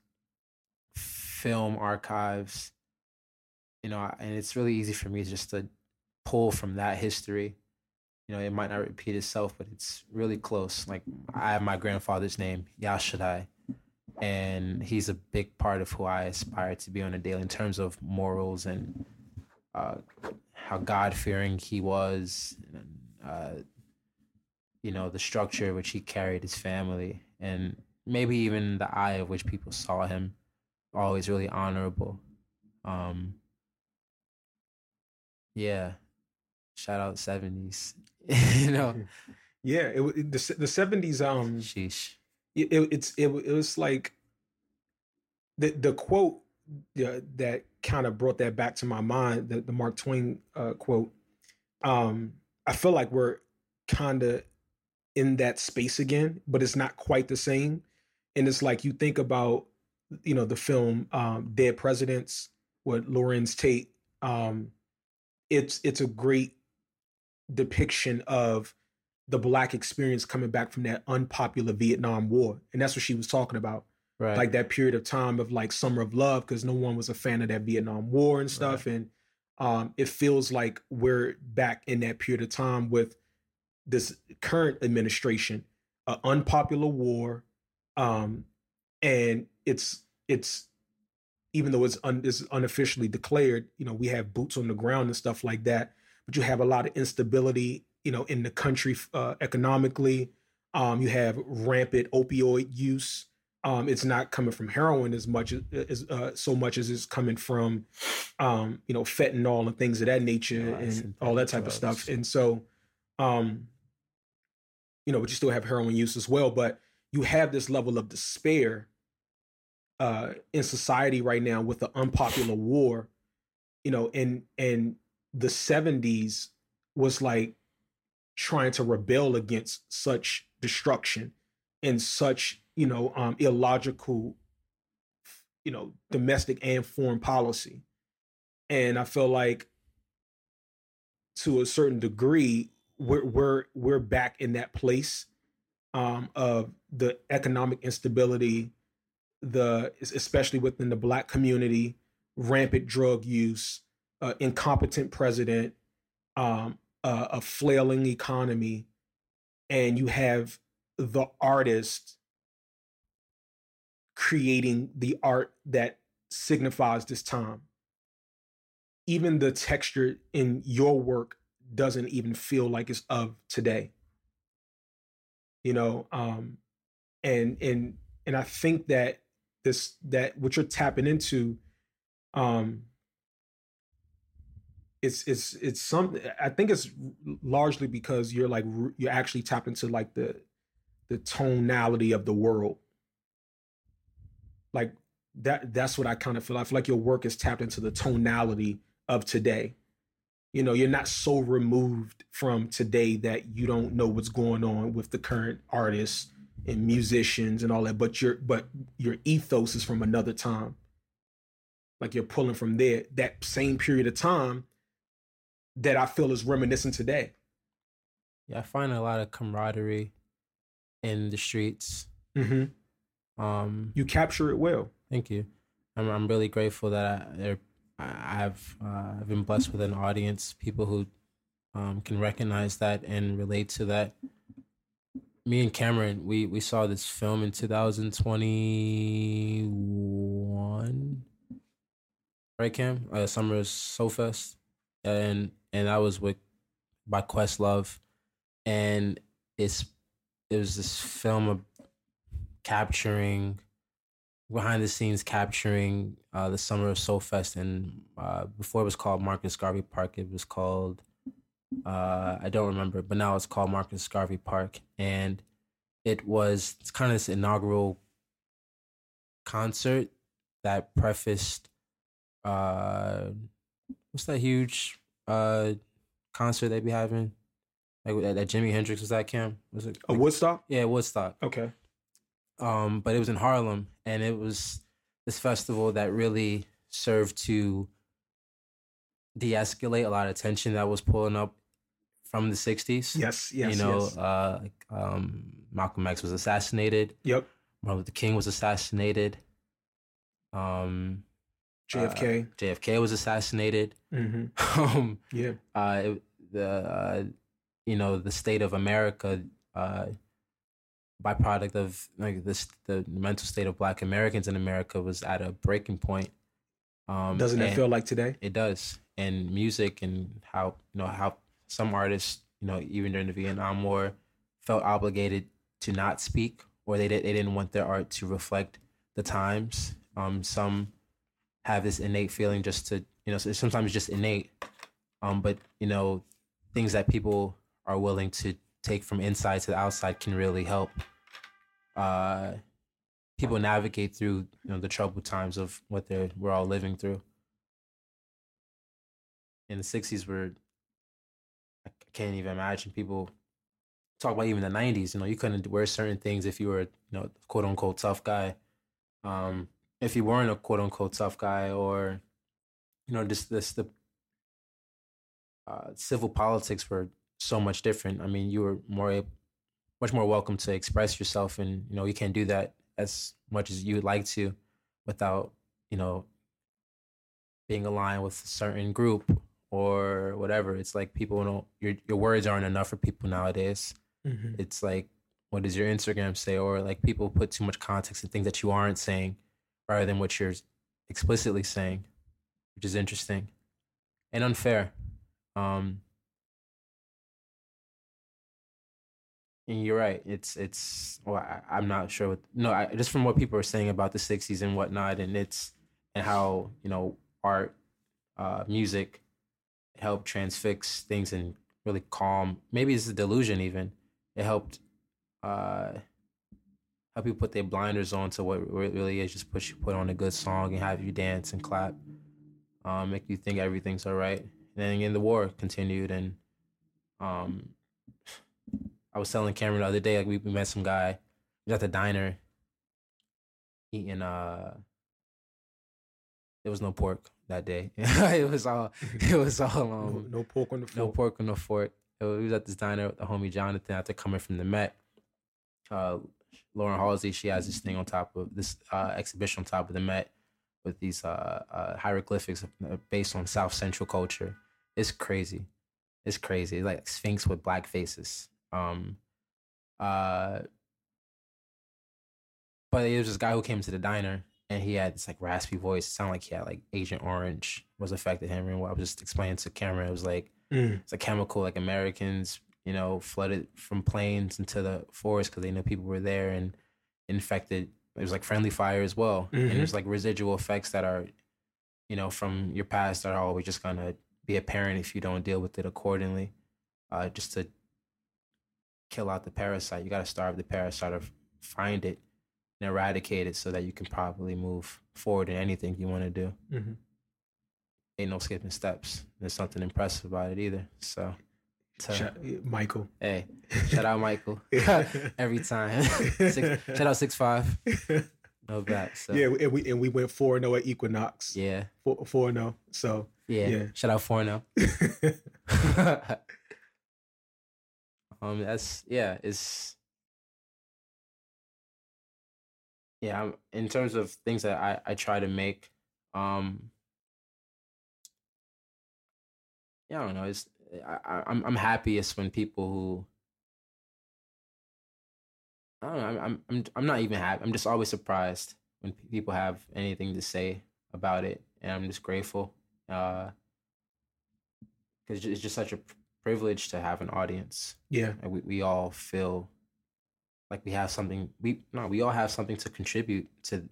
film archives. You know, and it's really easy for me just to pull from that history. You know, it might not repeat itself, but it's really close. Like I have my grandfather's name, Yashaddai, and he's a big part of who I aspire to be on a daily in terms of morals and uh, how God fearing he was, and, uh, you know, the structure which he carried his family, and maybe even the eye of which people saw him always really honorable um yeah shout out 70s you know?
Yeah it, it the, the 70s um
sheesh.
it, it it's it, it was like the the quote uh, that kind of brought that back to my mind the, the mark twain uh, quote um i feel like we're kind of in that space again but it's not quite the same. And it's like you think about you know the film um, Dead Presidents with Larenz Tate. Um, it's it's a great depiction of the black experience coming back from that unpopular Vietnam War, and that's what she was talking about. Right. Like that period of time of like summer of love, because no one was a fan of that Vietnam War and stuff, right. and um, it feels like we're back in that period of time with this current administration, an unpopular war, um, and it's it's even though it's, un, it's unofficially declared, you know, we have boots on the ground and stuff like that. But you have a lot of instability, you know, in the country uh, economically. Um, you have rampant opioid use. Um, it's not coming from heroin as much as uh, so much as it's coming from, um, you know, fentanyl and things of that nature and all that type drugs. of stuff. And so, um, you know, but you still have heroin use as well. But you have this level of despair uh, in society right now with the unpopular war, you know, and and the 70s was like trying to rebel against such destruction and such, you know, um, illogical, you know, domestic and foreign policy. And I feel like to a certain degree, we're we're we're back in that place um, of the economic instability, the especially within the black community, rampant drug use, incompetent president, um, a flailing economy, and you have the artist creating the art that signifies this time. even the texture in your work doesn't even feel like it's of today. You know, um, and and and I think that this that what you're tapping into, um, it's it's it's something. I think it's largely because you're like you're actually tapped into like the the tonality of the world. Like that that's what I kind of feel. I feel like your work is tapped into the tonality of today. You know, you're not so removed from today that you don't know what's going on with the current artists and musicians and all that, but your but your ethos is from another time. Like you're pulling from there, that same period of time that I feel is reminiscent today.
Yeah, I find a lot of camaraderie in the streets.
Mm-hmm.
Um,
you capture it well.
Thank you. I'm I'm really grateful that I I've uh, I've been blessed with an audience, people who um, can recognize that and relate to that. Me and Cameron, we we saw this film in 2021, right, Cam? Uh, Summer Soul Fest, and and I was with by Questlove, and it's it was this film of capturing behind the scenes capturing uh, the summer of Soul Fest, and uh, before it was called Marcus Garvey Park, it was called uh, I don't remember, but now it's called Marcus Garvey Park, and it was it's kind of this inaugural concert that prefaced uh, what's that huge uh, concert they be having like that, that Jimi Hendrix was that Cam was it
a Woodstock?
Yeah, Woodstock.
Okay
um, but it was in Harlem, and it was this festival that really served to de-escalate a lot of tension that was pulling up from the 60s.
Yes, yes,
You know,
yes.
uh, um, Malcolm X was assassinated.
Yep.
Martin Luther King was assassinated. Um,
JFK.
Uh, JFK was assassinated.
Mm-hmm.
um,
Yeah.
uh, it, the uh, you know the state of America, uh, byproduct of like this the mental state of Black Americans in America was at a breaking point. Um,
Doesn't it feel like today?
It does, and music and how you know how some artists, you know, even during the Vietnam War, felt obligated to not speak, or they did, they didn't want their art to reflect the times. Um, some have this innate feeling just to you know sometimes just innate, um, but you know things that people are willing to take from inside to the outside can really help uh, people navigate through you know the troubled times of what they're we're all living through. In the '60s, were I can't even imagine people talk about even the '90s. You know, you couldn't wear certain things if you were you know quote unquote tough guy. Um, if you weren't a quote unquote tough guy, or you know, just this the uh, civil politics were so much different. I mean, you were more much more welcome to express yourself, and you know, you can't do that as much as you would like to without you know being aligned with a certain group or whatever. It's like people don't your your words aren't enough for people nowadays.
Mm-hmm.
It's like what does your Instagram say, or like people put too much context in things that you aren't saying rather than what you're explicitly saying, which is interesting and unfair. Um, and you're right. It's it's. Well, I, am not sure. What, no, I, just from what people are saying about the '60s and whatnot, and it's and how you know art, uh, music, helped transfix things and really calm. Maybe it's a delusion. Even it helped uh, help people put their blinders on to what it really is. Just push put on a good song and have you dance and clap, um, make you think everything's all right. And then again, the war continued, and um, I was telling Cameron the other day, like we, we met some guy, we was at the diner, eating. Uh, there was no pork that day. it was all. It was all. Um,
no, no pork on the fork.
No pork on the fork. We was at this diner with the homie Jonathan after coming from the Met. Uh, Lauren Halsey, she has this thing on top of this uh, exhibition on top of the Met with these uh, uh, hieroglyphics based on South Central culture. It's crazy. It's crazy. It's like Sphinx with black faces. Um, uh, but it was this guy who came to the diner and he had this like raspy voice. It sounded like he had like Agent Orange was affected him. And what I was just explaining to Cameron, it was like
Mm.
it's a chemical like Americans, you know, flooded from planes into the forest because they knew people were there and infected. It was like friendly fire as well,
Mhm.
and there's like residual effects that are, you know, from your past that are always just gonna be apparent if you don't deal with it accordingly. Uh, just to kill out the parasite, you got to starve the parasite or find it and eradicate it so that you can probably move forward in anything you want to do.
Mhm.
Ain't no skipping steps. There's something impressive about it either. So, to-
Shout- Michael.
hey, shout out Michael every time. six, shout out six five. No back. So
Yeah, and we and we went four zero at Equinox.
yeah,
four zero. So
yeah.
Yeah.
Shout out four now. um, that's yeah. It's yeah. I'm, in terms of things that I I try to make, um, yeah, I don't know. It's I, I'm I'm happiest when people who I don't know. I'm I'm I'm I'm not even happy. I'm just always surprised when people have anything to say about it, and I'm just grateful. Uh, because it's just such a privilege to have an audience.
yeah,
And we we all feel like we have something. We no, we all have something to contribute to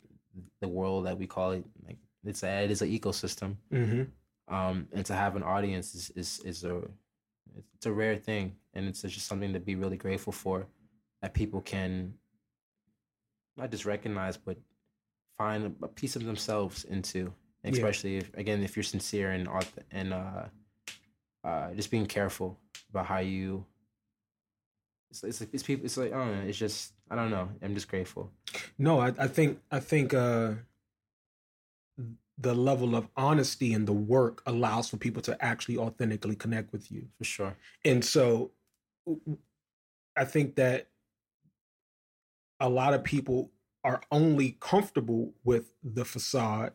the world that we call it. Like it's a, it is an ecosystem.
hmm
Um, and to have an audience is is is a it's a rare thing, and it's just something to be really grateful for. That people can not just recognize, but find a- piece of themselves into.
Yeah.
Especially if, again, if you're sincere and and uh, uh, just being careful about how you. It's it's it's people. It's like I don't know. It's just I don't know. I'm just grateful.
No, I, I think I think uh, the level of honesty in the work allows for people to actually authentically connect with you.
for sure.
And so I think that a lot of people are only comfortable with the facade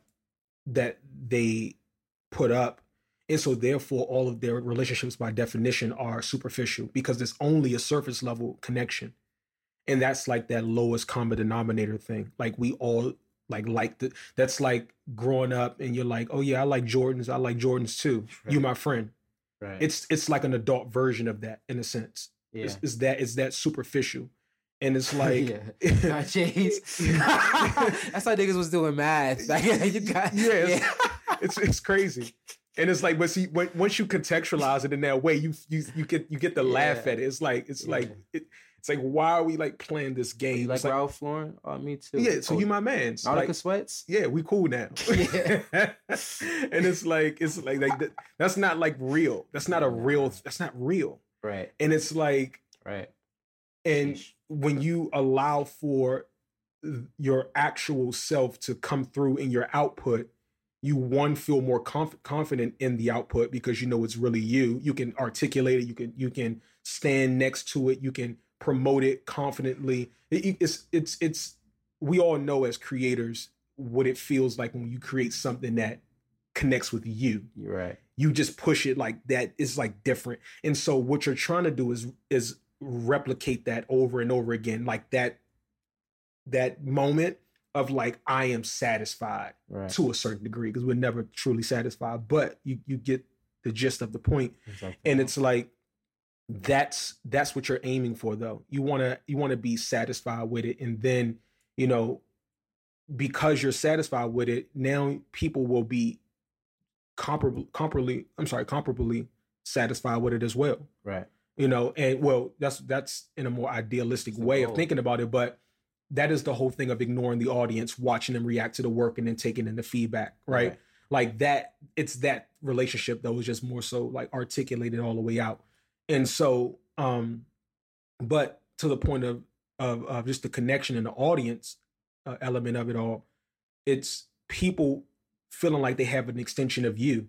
that they put up. And so therefore all of their relationships by definition are superficial because there's only a surface level connection. And that's like that lowest common denominator thing. Like we all like like the that's like growing up and you're like, "Oh yeah, I like Jordans. I like Jordans too. You my friend."
Right.
it's it's like an adult version of that in a sense.
yeah.
It's, it's that it's that superficial, and it's like
yeah. J's. That's how niggas was doing math. Like, you got,
Yeah, it's- it's it's crazy, and it's like but see when, once you contextualize it in that way, you you you get you get to laugh at it. It's like it's like it, it's like why are we like playing this game?
You like
It's like,
Ralph Lauren? Oh, me too.
yeah, so
oh,
you my man. It's
Nautica
like,
sweats?
yeah, we cool now.
Yeah.
and it's like it's like like that, that's not like real. That's not a real. That's not real.
Right,
And it's like
right.
and
Sheesh.
when you allow for your actual self to come through in your output you one feel more conf- confident in the output because you know it's really you you can articulate it you can you can stand next to it you can promote it confidently It- it's it's it's we all know as creators what it feels like when you create something that connects with you
You're right.
you just push it like that it's like different and so what you're trying to do is is replicate that over and over again like that that moment of like i am satisfied
Right.
to a certain degree because we're never truly satisfied but you you get the gist of the point
Exactly.
and it's like that's that's what you're aiming for though. You want to you want to be satisfied with it and then you know because you're satisfied with it now people will be comparable comparably i'm sorry comparably satisfied with it as well.
Right.
you know and well that's that's in a more idealistic way of thinking about it but that is the whole thing of ignoring the audience watching them react to the work and then taking in the feedback right, like that it's that relationship that was just more so like articulated all the way out and so um but to the point of of, of just the connection and the audience uh, element of it all it's people feeling like they have an extension of you.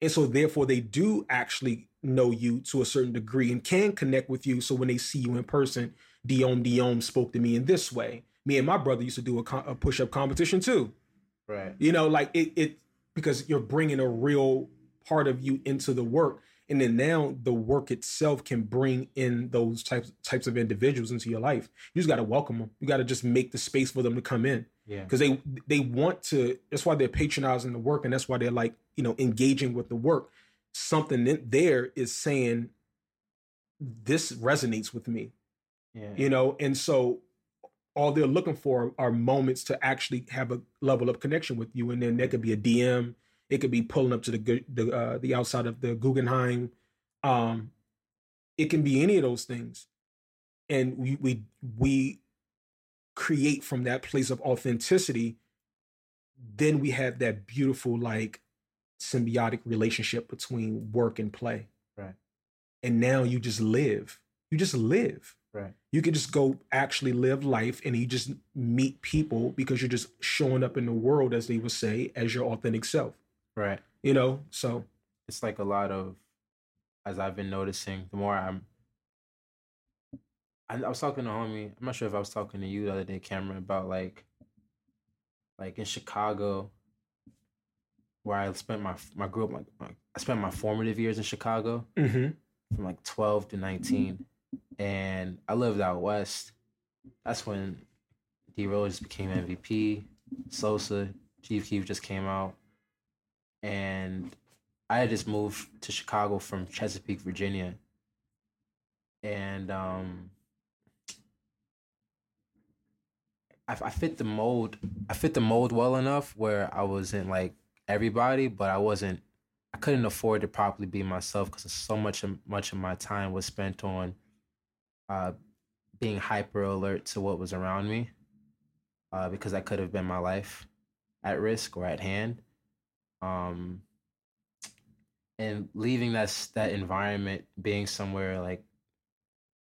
And so therefore they do actually know you to a certain degree and can connect with you. So when they see you in person diom diom spoke to me in this way. Me and my brother used to do a, a push-up competition too.
Right.
you know like it it because you're bringing a real part of you into the work and then now the work itself can bring in those types types of individuals into your life. You just got to welcome them you got to just make the space for them to come in.
Yeah.
because they they want to that's why they're patronizing the work and that's why they're like you know engaging with the work. Something in there is saying this resonates with me.
Yeah.
you know and so all they're looking for are moments to actually have a level of connection with you. And then there could be a dm it could be pulling up to the the uh, the outside of the guggenheim. Um it can be any of those things. And we we we create from that place of authenticity. Then we have that beautiful like symbiotic relationship between work and play.
Right.
and now you just live. You just live.
Right.
you can just go actually live life and you just meet people because you're just showing up in the world as they would say as your authentic self
Right.
you know so
It's like a lot of, as I've been noticing, the more I'm. I, I was talking to homie. I'm not sure if I was talking to you the other day, Cameron, about like. Like in Chicago, where I spent my my group like my, I spent my formative years in Chicago.
mm-hmm.
from like 12 to 19 and i lived out west that's when d rose became mvp sosa chief keef just came out and i had just moved to chicago from chesapeake virginia and um I, I fit the mold i fit the mold well enough where i wasn't like everybody but i wasn't I couldn't afford to properly be myself because so much of, much of my time was spent on uh, being hyper alert to what was around me uh, because that could have been my life at risk or at hand. Um, and leaving that that environment, being somewhere like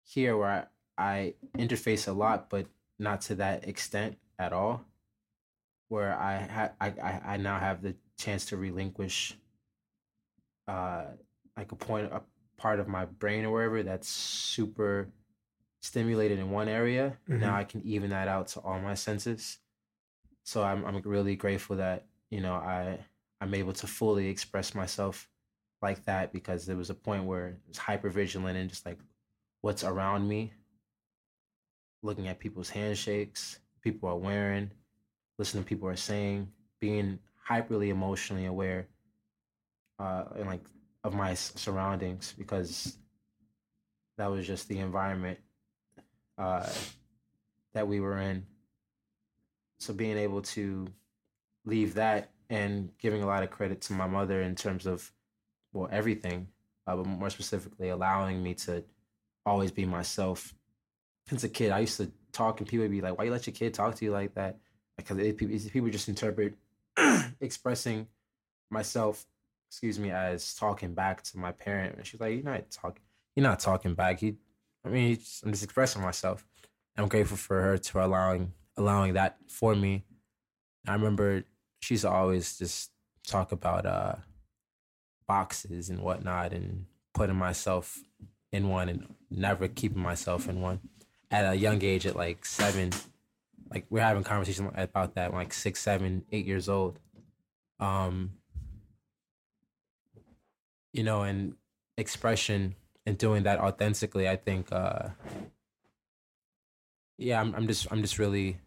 here where I, I interface a lot, but not to that extent at all, where I ha- I, I I now have the chance to relinquish uh like a point a part of my brain or wherever that's super stimulated in one area
Mhm.
now i can even that out to all my senses so i'm i'm really grateful that you know i i'm able to fully express myself like that because there was a point where it was hyper vigilant and just like what's around me. Looking at people's handshakes people are wearing listening to people are saying being hyperly emotionally aware uh and like of my surroundings because that was just the environment uh that we were in. So being able to leave that and giving a lot of credit to my mother in terms of well everything uh, but more specifically allowing me to always be myself since a kid i used to talk and people would be like why you let your kid talk to you like that because it, people just interpret expressing myself excuse me, as talking back to my parent. And she's like, "You're not talking. You're not talking back. You, I mean, it's- I'm just expressing myself." I'm grateful for her to allowing allowing that for me. I remember she used to always just talk about uh boxes and whatnot, and putting myself in one, and never keeping myself in one. At a young age, at like seven, like we're having conversation about that, like six, seven, eight years old. Um, you know, and expression and doing that authentically, I think uh yeah, I'm I'm just I'm just really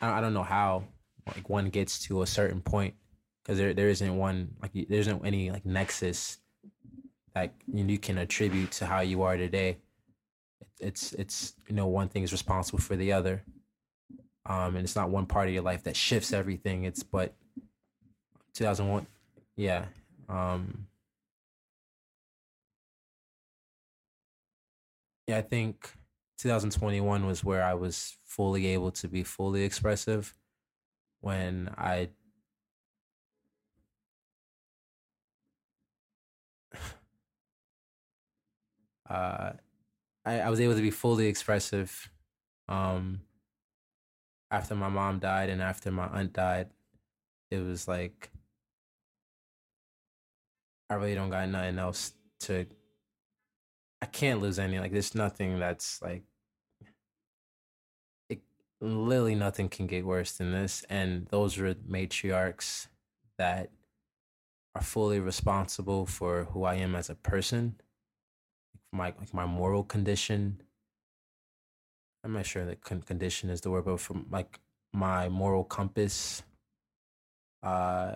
I don't know how like one gets to a certain point because there there isn't one like there isn't any like nexus that you, you can attribute to how you are today. It's it's you know one thing is responsible for the other, um, and it's not one part of your life that shifts everything. It's but 2001 yeah. Um Yeah, I think 2021 was where I was fully able to be fully expressive when I uh I, I was able to be fully expressive um after my mom died and after my aunt died. It was like I really don't got nothing else to. I can't lose any. Like, there's nothing that's like. It literally nothing can get worse than this, and those were matriarchs that are fully responsible for who I am as a person, my like my moral condition. I'm not sure that con- condition is the word, but from like my moral compass. Uh,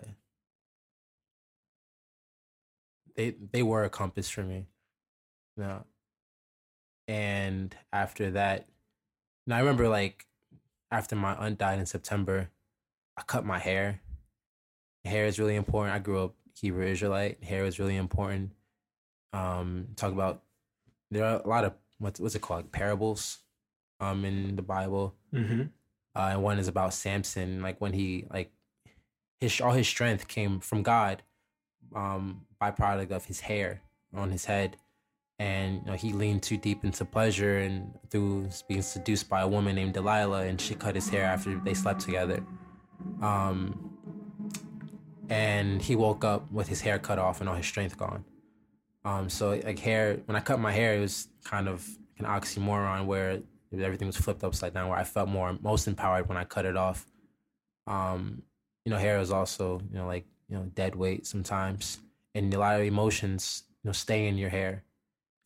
they they were a compass for me. You know, and after that, now I remember like after my aunt died in September, I cut my hair. Hair is really important. I grew up Hebrew Israelite. Hair is really important. Um, talk about there are a lot of what's what's it called parables, um, in the Bible.
Mm-hmm.
Uh, and one is about Samson, like when he like his all his strength came from God, um, byproduct of his hair on his head, and you know, he leaned too deep into pleasure and through being seduced by a woman named Delilah, and she cut his hair after they slept together. Um, and he woke up with his hair cut off and all his strength gone. Um, so like hair, when I cut my hair, it was kind of an oxymoron where everything was flipped upside down. Where I felt more most empowered when I cut it off. Um, you know, hair is also you know like you know dead weight sometimes, and a lot of emotions you know stay in your hair.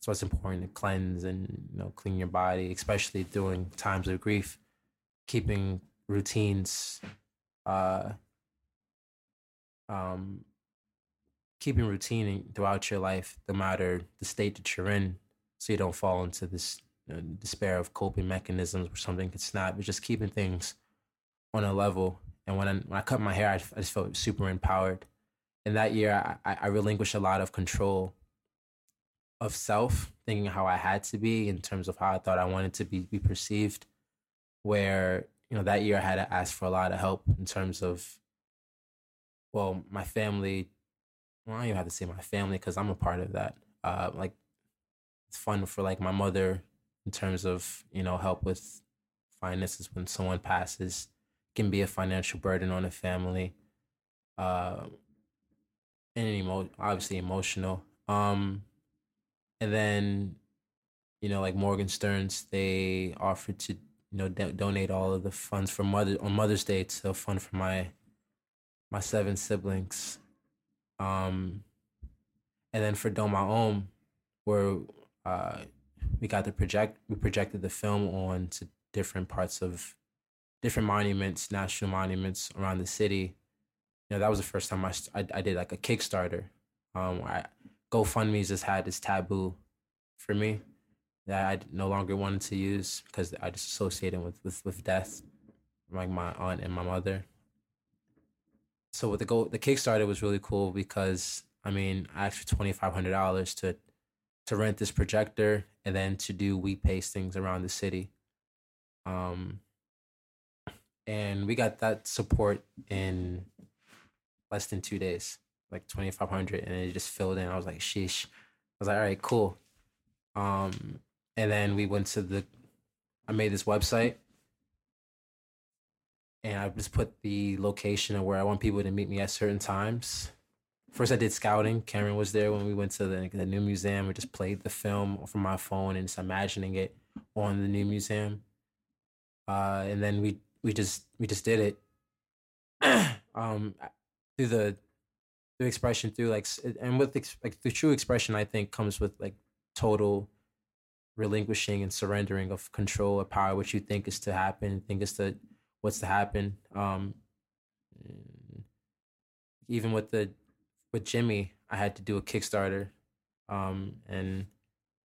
So it's important to cleanse and you know clean your body, especially during times of grief. Keeping routines, uh, um, keeping routine throughout your life, no matter the state that you're in, so you don't fall into this you know, despair of coping mechanisms where something could snap. But just keeping things on a level. And when I, when I cut my hair, I, I just felt super empowered. And that year, I, I relinquished a lot of control of self, thinking how I had to be in terms of how I thought I wanted to be, be perceived. Where, you know, that year I had to ask for a lot of help in terms of, well, my family well, I don't even have to say my family because I'm a part of that. Uh, like it's fun for like my mother in terms of you know help with finances when someone passes can be a financial burden on a family. Uh, and emo- obviously emotional. Um, and then you know like Morgenstern's, they offered to you know do- donate all of the funds for mother on Mother's Day to fund for my my seven siblings um, and then for Doma Om, where uh, we got to project, we projected the film on to different parts of different monuments, national monuments around the city. You know, that was the first time I, I, I did like a Kickstarter. Um, I, GoFundMe just had this taboo for me that I no longer wanted to use because I just associated with, with, with death, like my aunt and my mother so with the go the Kickstarter was really cool because I mean I asked for twenty five hundred dollars to to rent this projector and then to do wheat pastings around the city. Um and we got that support in less than two days, like twenty five hundred, and it just filled in. I was like, sheesh. I was like, all right, cool. Um, and then we went to the. I made this website and I just put the location of where I want people to meet me at certain times. First, I did scouting. Cameron was there when we went to the, the new museum. We just played the film from my phone and just imagining it on the new museum. Uh, and then we we just we just did it um, through the through expression through like and with like the true expression I think comes with like total relinquishing and surrendering of control or power, which you think is to happen, think is to what's to happen. Um, even with the with Jimmy, I had to do a Kickstarter, um, and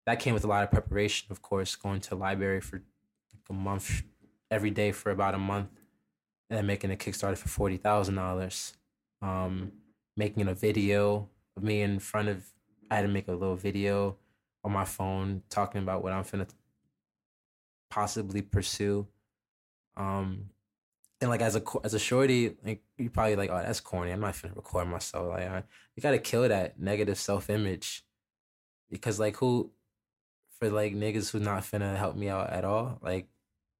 that came with a lot of preparation. Of course, going to the library for like a month every day for about a month, and then making a Kickstarter for forty thousand um, dollars. Making a video of me in front of. I had to make a little video on my phone talking about what I'm finna possibly pursue. Um, and like as a as a shorty, like you probably like, oh, that's corny. I'm not finna record myself. Like, I, you gotta kill that negative self image, because like who, for like niggas who not finna help me out at all. Like,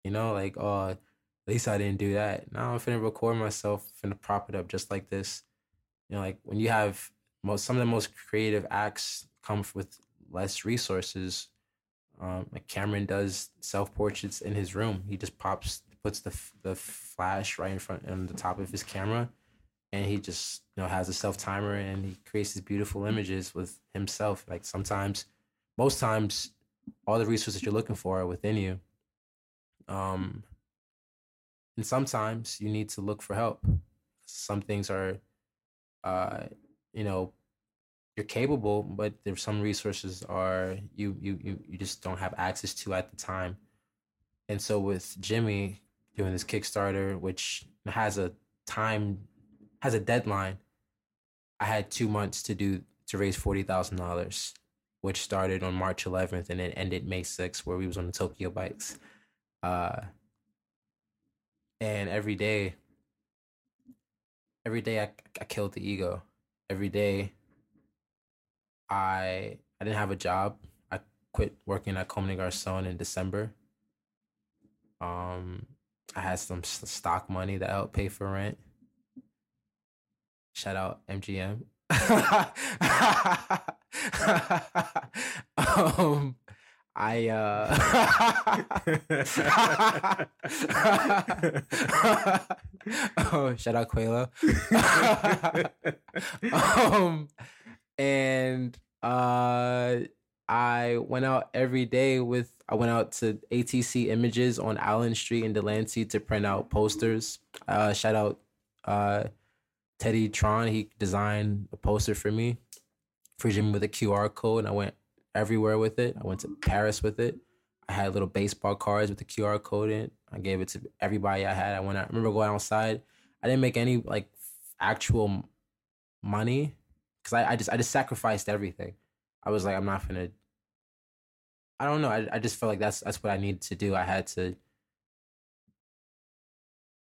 you know, like oh, at least I didn't do that. Now I'm finna record myself, finna prop it up just like this. You know, like when you have most some of the most creative acts come with less resources. Um, like Cameron does self portraits in his room. He just pops puts the the flash right in front on the top of his camera, and he just you know has a self timer and he creates these beautiful images with himself. Like sometimes, most times, all the resources you're looking for are within you. Um, and sometimes you need to look for help. Some things are, uh, you know, you're capable, but there's some resources are you you you you just don't have access to at the time. And so with Jimmy doing this Kickstarter, which has a time has a deadline, I had two months to do to raise forty thousand dollars, which started on March 11th and it ended May 6th, where we was on the Tokyo bikes. Uh, and every day, every day I, I killed the ego. Every day I I didn't have a job. I quit working at Comme des in December. Um, I had some stock money that helped pay for rent. Shout out MGM. um, I uh oh shout out Quelo. um and uh I went out every day with I went out to ATC Images on Allen Street in Delancey to print out posters. Uh shout out uh Teddy Tron, he designed a poster for me for Jimmy with a QR code and I went everywhere with it. I went to Paris with it. I had little baseball cards with the QR code in. I gave it to everybody I had. I went I remember going outside. I didn't make any like actual money because I, I just I just sacrificed everything. I was like, I'm not gonna. I don't know. I I just felt like that's that's what I needed to do. I had to.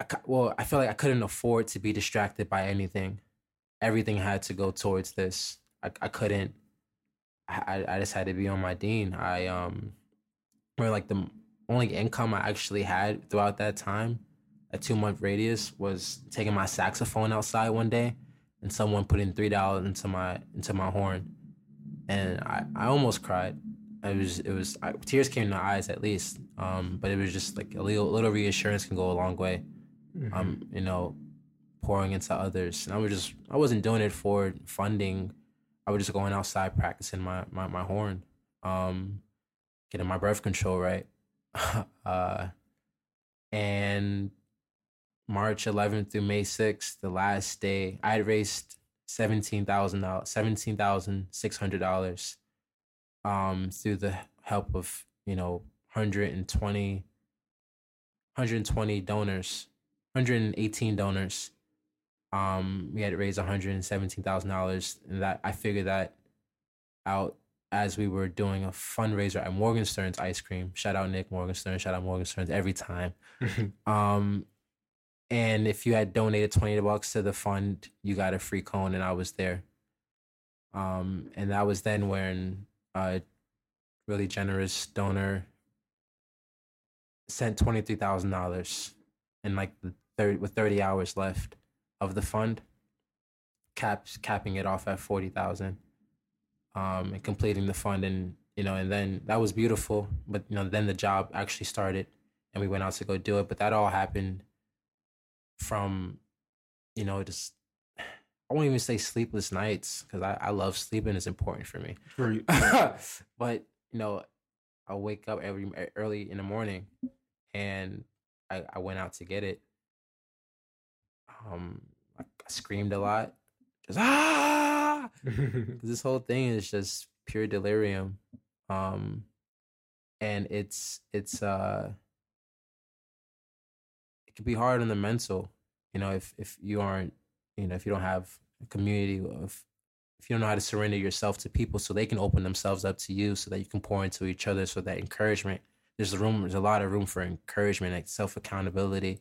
I, well, I felt like I couldn't afford to be distracted by anything. Everything had to go towards this. I I couldn't. I I just had to be on my dean. I um, where like the only income I actually had throughout that time, a two month radius, was taking my saxophone outside one day and someone put in three dollars into my into my horn, and I, I almost cried. It was it was I, tears came to my eyes at least, um, but it was just like a little little reassurance can go a long way. Mm-hmm. Um, you know, pouring into others, and I was just I wasn't doing it for funding. I was just going outside practicing my my my horn, um, getting my breath control right, uh, and March 11th through May 6th, the last day, I had raised seventeen thousand dollars, seventeen thousand six hundred dollars, um, through the help of you know 120, 120 donors, 118 donors. Um, we had to raise one hundred and seventeen thousand dollars, and that I figured that out as we were doing a fundraiser at Morgenstern's Ice Cream. Shout out Nick Morgenstern. Shout out Morgenstern's every time. um, and if you had donated 20 bucks to the fund you got a free cone and i was there um and that was then when a really generous donor sent $23000 and like the 30 with 30 hours left of the fund caps capping it off at 40000 um and completing the fund and you know and then that was beautiful but you know then the job actually started and we went out to go do it but that all happened from, you know, just I won't even say sleepless nights because I, I love sleeping is important for me. but you know, I wake up every early in the morning, and I, I went out to get it. Um, I, I screamed a lot, just ah. this whole thing is just pure delirium, um, and it's it's uh it can be hard on the mental. You know, if if you aren't, you know, if you don't have a community of, if you don't know how to surrender yourself to people, so they can open themselves up to you, so that you can pour into each other, so that encouragement. There's a room. There's a lot of room for encouragement, like self accountability,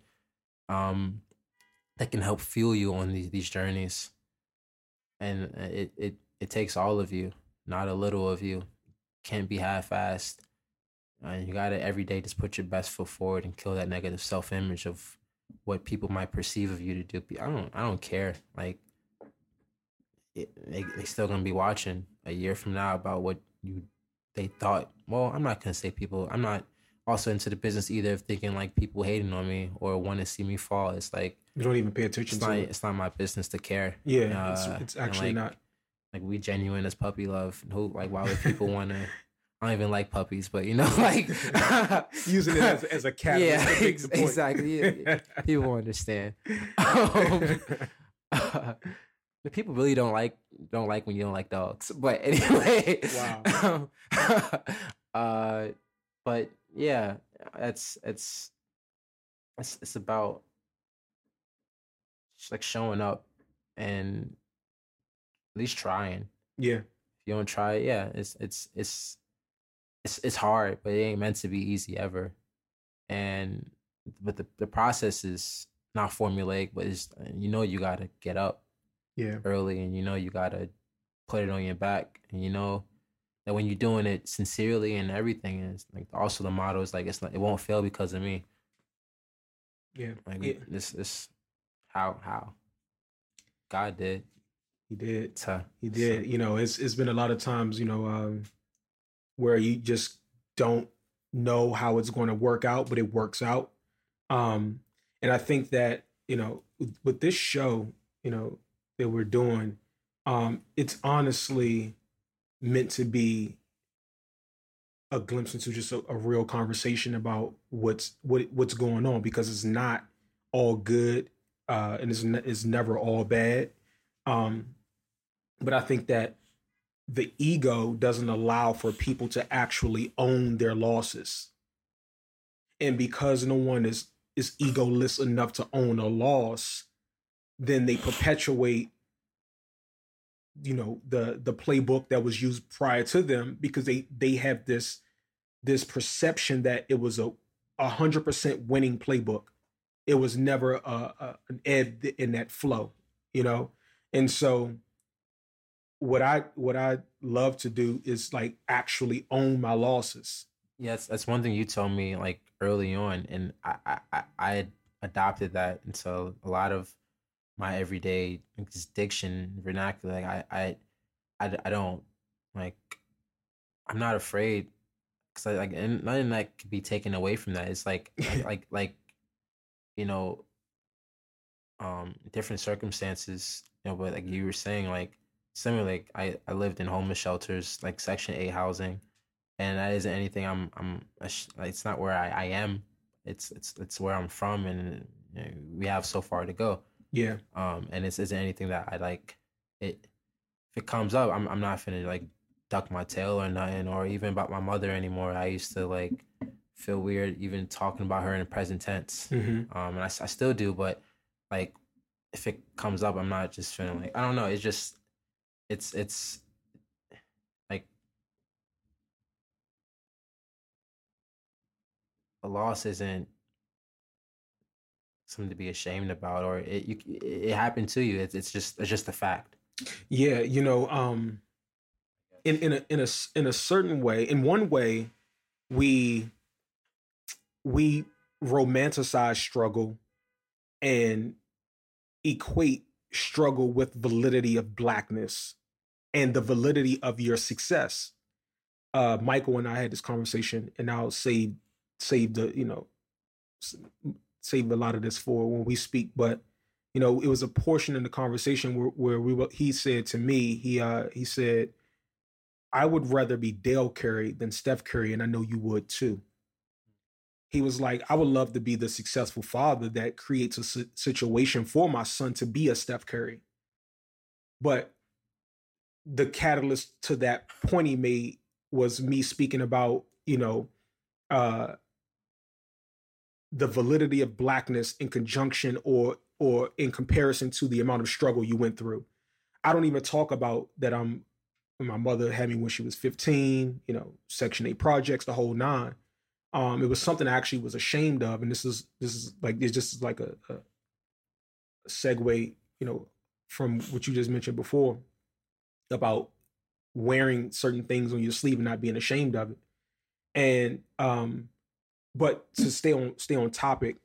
um, that can help fuel you on these these journeys. And uh, it it it takes all of you, not a little of you. Can't be half assed and uh, you gotta every day just put your best foot forward and kill that negative self image of what people might perceive of you to do. I don't I don't care. Like it, they they still gonna be watching a year from now about what you they thought. Well, I'm not gonna say people. I'm not also into the business either of thinking like people hating on me or want to see me fall. It's like
you don't even pay attention
it's
to
not
it.
it's not my business to care.
Yeah,
Uh,
it's, it's actually
like,
not.
Like we genuine as puppy love. Who like why would people want to? I don't even like puppies, but you know, like
Using it as, as a cat.
Yeah, ex- exactly. Yeah, yeah. people understand. Um, the people really don't like don't like when you don't like dogs. But anyway,
Wow.
uh, but yeah, it's it's it's it's about like showing up and at least trying.
yeah,
If you don't try it, yeah, it's it's it's it's it's hard, but it ain't meant to be easy ever. And but the the process is not formulaic, but it's you know you gotta get up
yeah,
early, and you know you gotta put it on your back, and you know that when you're doing it sincerely and everything is like also the motto is like it's not it won't fail because of me.
yeah.
Like
Yeah.
this this how how God did
He did.
to
He did. You know, it's it's been a lot of times, you know, um, where you just don't know how it's going to work out, but it works out. Um, and I think that you know, with, with this show, you know, that we're doing, um, it's honestly meant to be a glimpse into just a, a real conversation about what's what what's going on because it's not all good uh, and it's, ne- never all bad. Um, but I think that the ego doesn't allow for people to actually own their losses. And because no one is is egoless enough to own a loss, then they perpetuate you know the the playbook that was used prior to them because they they have this this perception that it was a a hundred percent winning playbook. It was never a, a an ebb in that flow, you know, and so what I what I love to do is like actually own my losses.
Yes, that's one thing you told me like early on, and I I, I- adopted that into a lot of my everyday diction vernacular. Like I I I, I don't like I'm not afraid because like and nothing that could be taken away from that. It's like like, like you know um different circumstances you know but like you were saying like similar like I I lived in homeless shelters like section 8 housing and that isn't anything I'm I'm like, it's not where I, I am. It's it's it's where I'm from and you know, we have so far to go.
Yeah,
um and this isn't anything that I like it if it comes up I'm I'm not gonna like duck my tail or nothing or even about my mother anymore. I used to like feel weird even talking about her in the present tense.
Hmm
um and I still do but like if it comes up I'm not just feeling like I don't know it's just it's it's like a loss isn't something to be ashamed about or it you it happened to you. It's it's just it's just a fact.
Yeah. You know, um, in in a in a in a certain way, in one way, we we romanticize struggle and equate struggle with validity of blackness and the validity of your success. Uh, Michael and I had this conversation, and I'll save save the you know save a lot of this for when we speak. But you know, it was a portion in the conversation where, where we were. He said to me, he uh he said, "I would rather be Dell Curry than Steph Curry, and I know you would too." He was like, "I would love to be the successful father that creates a si- situation for my son to be a Steph Curry." But the catalyst to that point he made was me speaking about, you know, uh the validity of blackness in conjunction or or in comparison to the amount of struggle you went through. I don't even talk about that I'm my mother had me when she was 15, you know, section 8 projects, the whole nine. Um it was something I actually was ashamed of and this is this is like it's just like a, a segue, you know, from what you just mentioned before about wearing certain things on your sleeve and not being ashamed of it. And um but to stay on stay on topic,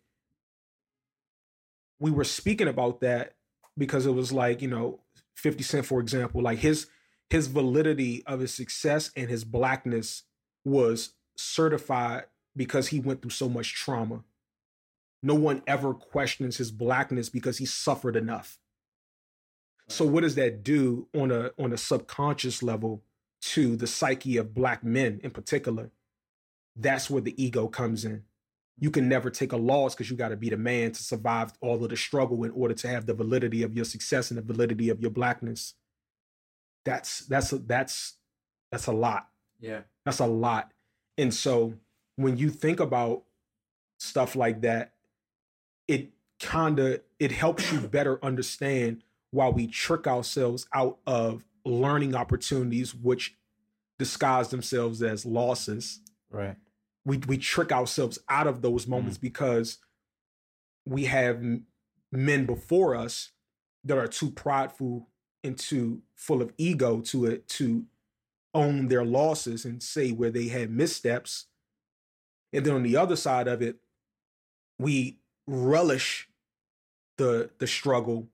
we were speaking about that because it was like, you know, 50 Cent, for example, like his his validity of his success and his blackness was certified because he went through so much trauma. No one ever questions his blackness because he suffered enough. So what does that do on a on a subconscious level to the psyche of black men in particular? That's where the ego comes in. You can never take a loss because you got to be the man to survive all of the struggle in order to have the validity of your success and the validity of your blackness. That's that's a, that's that's a lot.
Yeah.
That's a lot. And so when you think about stuff like that, it kind of it helps you better understand why we trick ourselves out of learning opportunities which disguise themselves as losses.
Right.
We we trick ourselves out of those moments mm. because we have men before us that are too prideful and too full of ego to it to own their losses and say where they had missteps. And then on the other side of it, we relish the the struggle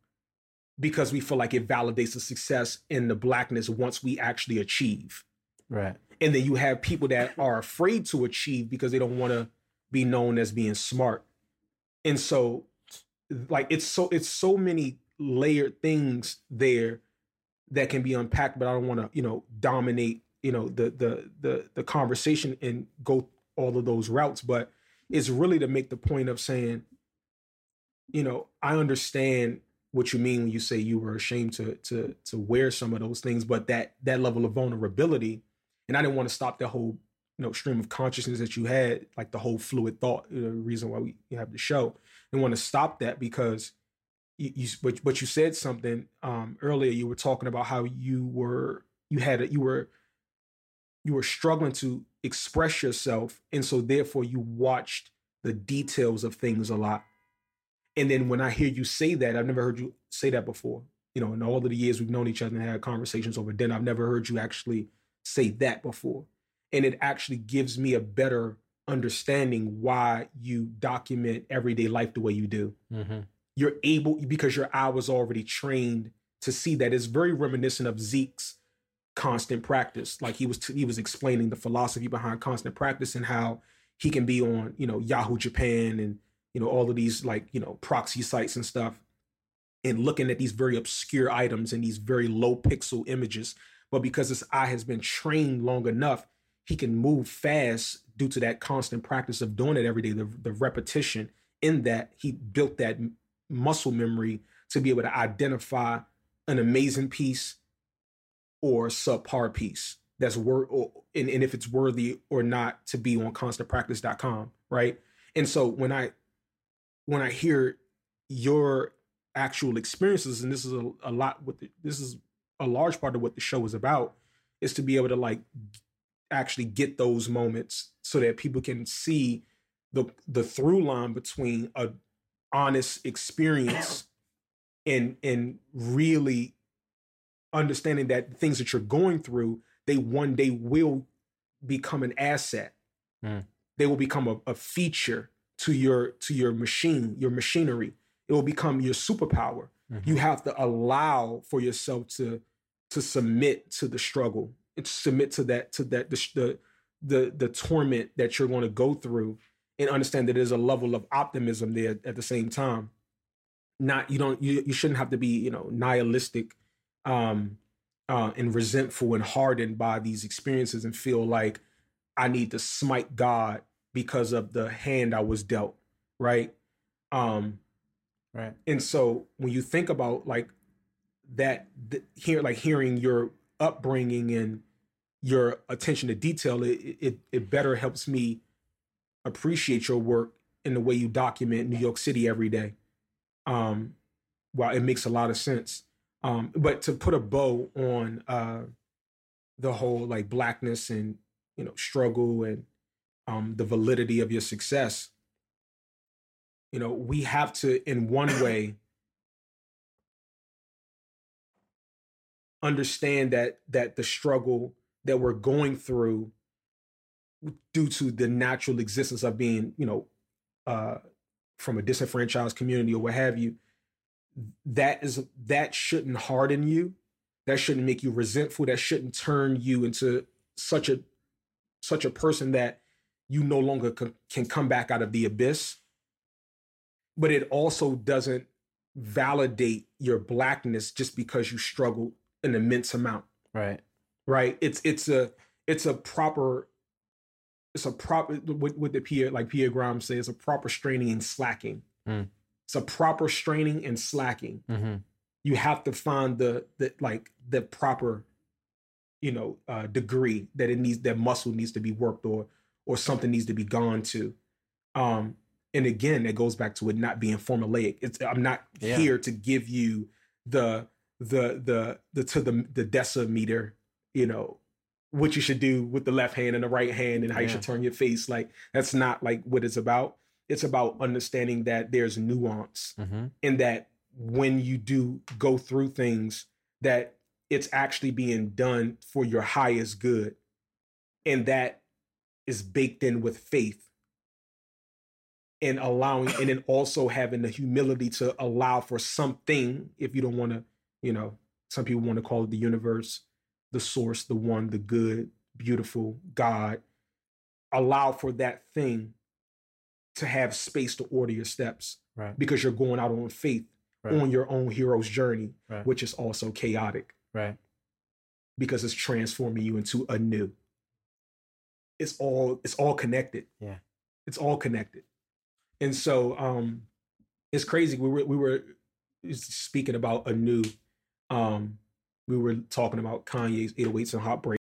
because we feel like it validates the success in the blackness once we actually achieve.
Right.
And then you have people that are afraid to achieve because they don't want to be known as being smart. And so like it's so it's so many layered things there that can be unpacked, but I don't want to, you know, dominate, you know, the the the the conversation and go all of those routes. But it's really to make the point of saying, you know, I understand what you mean when you say you were ashamed to to to wear some of those things, but that that level of vulnerability, and I didn't want to stop the whole you know stream of consciousness that you had, like the whole fluid thought, the reason why we have the show, and want to stop that because you, you but, but you said something um, earlier. You were talking about how you were you had a, you were you were struggling to express yourself, and so therefore you watched the details of things a lot. And then when I hear you say that, I've never heard you say that before. You know, in all of the years we've known each other and had conversations over dinner, I've never heard you actually say that before. And it actually gives me a better understanding why you document everyday life the way you do. Mm-hmm you're able because your eye was already trained to see that it's very reminiscent of Zeke's constant practice. Like he was t- he was explaining the philosophy behind constant practice and how he can be on you know Yahoo Japan and you know all of these like you know proxy sites and stuff and looking at these very obscure items and these very low pixel images. But because his eye has been trained long enough, he can move fast due to that constant practice of doing it every day, the, the repetition. In that, he built that muscle memory to be able to identify an amazing piece or subpar piece that's worth and, and if it's worthy or not to be on constantpractice.com right? And so when i when i hear your actual experiences and this is a, a lot with the, this is a large part of what the show is about is to be able to like actually get those moments so that people can see the the through line between a honest experience and and really understanding that things that you're going through they one day will become an asset mm. they will become a, a, feature to your to your machine your machinery it will become your superpower mm-hmm. you have to allow for yourself to to submit to the struggle and submit to that to that the the the, the torment that you're going to go through and understand that there's a level of optimism there at the same time. Not you don't you, you shouldn't have to be you know nihilistic um, uh, and resentful and hardened by these experiences and feel like I need to smite God because of the hand I was dealt, right? Um,
right.
And so when you think about like that, the, here like hearing your upbringing and your attention to detail, it it, it better helps me appreciate your work in the way you document New York City every day. Um, while it makes a lot of sense. Um, but to put a bow on uh, the whole like blackness and you know struggle and um, the validity of your success, you know, we have to in one way understand that that the struggle that we're going through due to the natural existence of being, you know, uh, from a disenfranchised community or what have you, that is that shouldn't harden you. That shouldn't make you resentful. That shouldn't turn you into such a such a person that you no longer c- can come back out of the abyss. But it also doesn't validate your blackness just because you struggled an immense amount.
Right.
Right. It's it's a it's a proper it's a proper what, what the Pierre like Pierre Grimes says, a proper straining and slacking.
Mm.
It's a proper straining and slacking.
Mm-hmm.
You have to find the the like the proper, you know, uh, degree that it needs that muscle needs to be worked or or something needs to be gone to. Um, and again, it goes back to it not being formulaic. It's I'm not
Yeah.
here to give you the the the the to the the decimeter, you know, what you should do with the left hand and the right hand and how you should turn your face. Like that's not like what it's about. It's about understanding that there's nuance
Mm-hmm.
and that when you do go through things that it's actually being done for your highest good. And that is baked in with faith. And allowing and then also having the humility to allow for something if you don't want to you know some people want to call it the universe the source the one the good beautiful god. Allow for that thing to have space to order your steps
Right.
because you're going out on faith
Right.
on your own hero's journey
Right.
which is also chaotic
Right.
because it's transforming you into a new it's all it's all connected
Yeah.
it's all connected and so um it's crazy we were we were speaking about a new um we were talking about kanye's 808s and heartbreak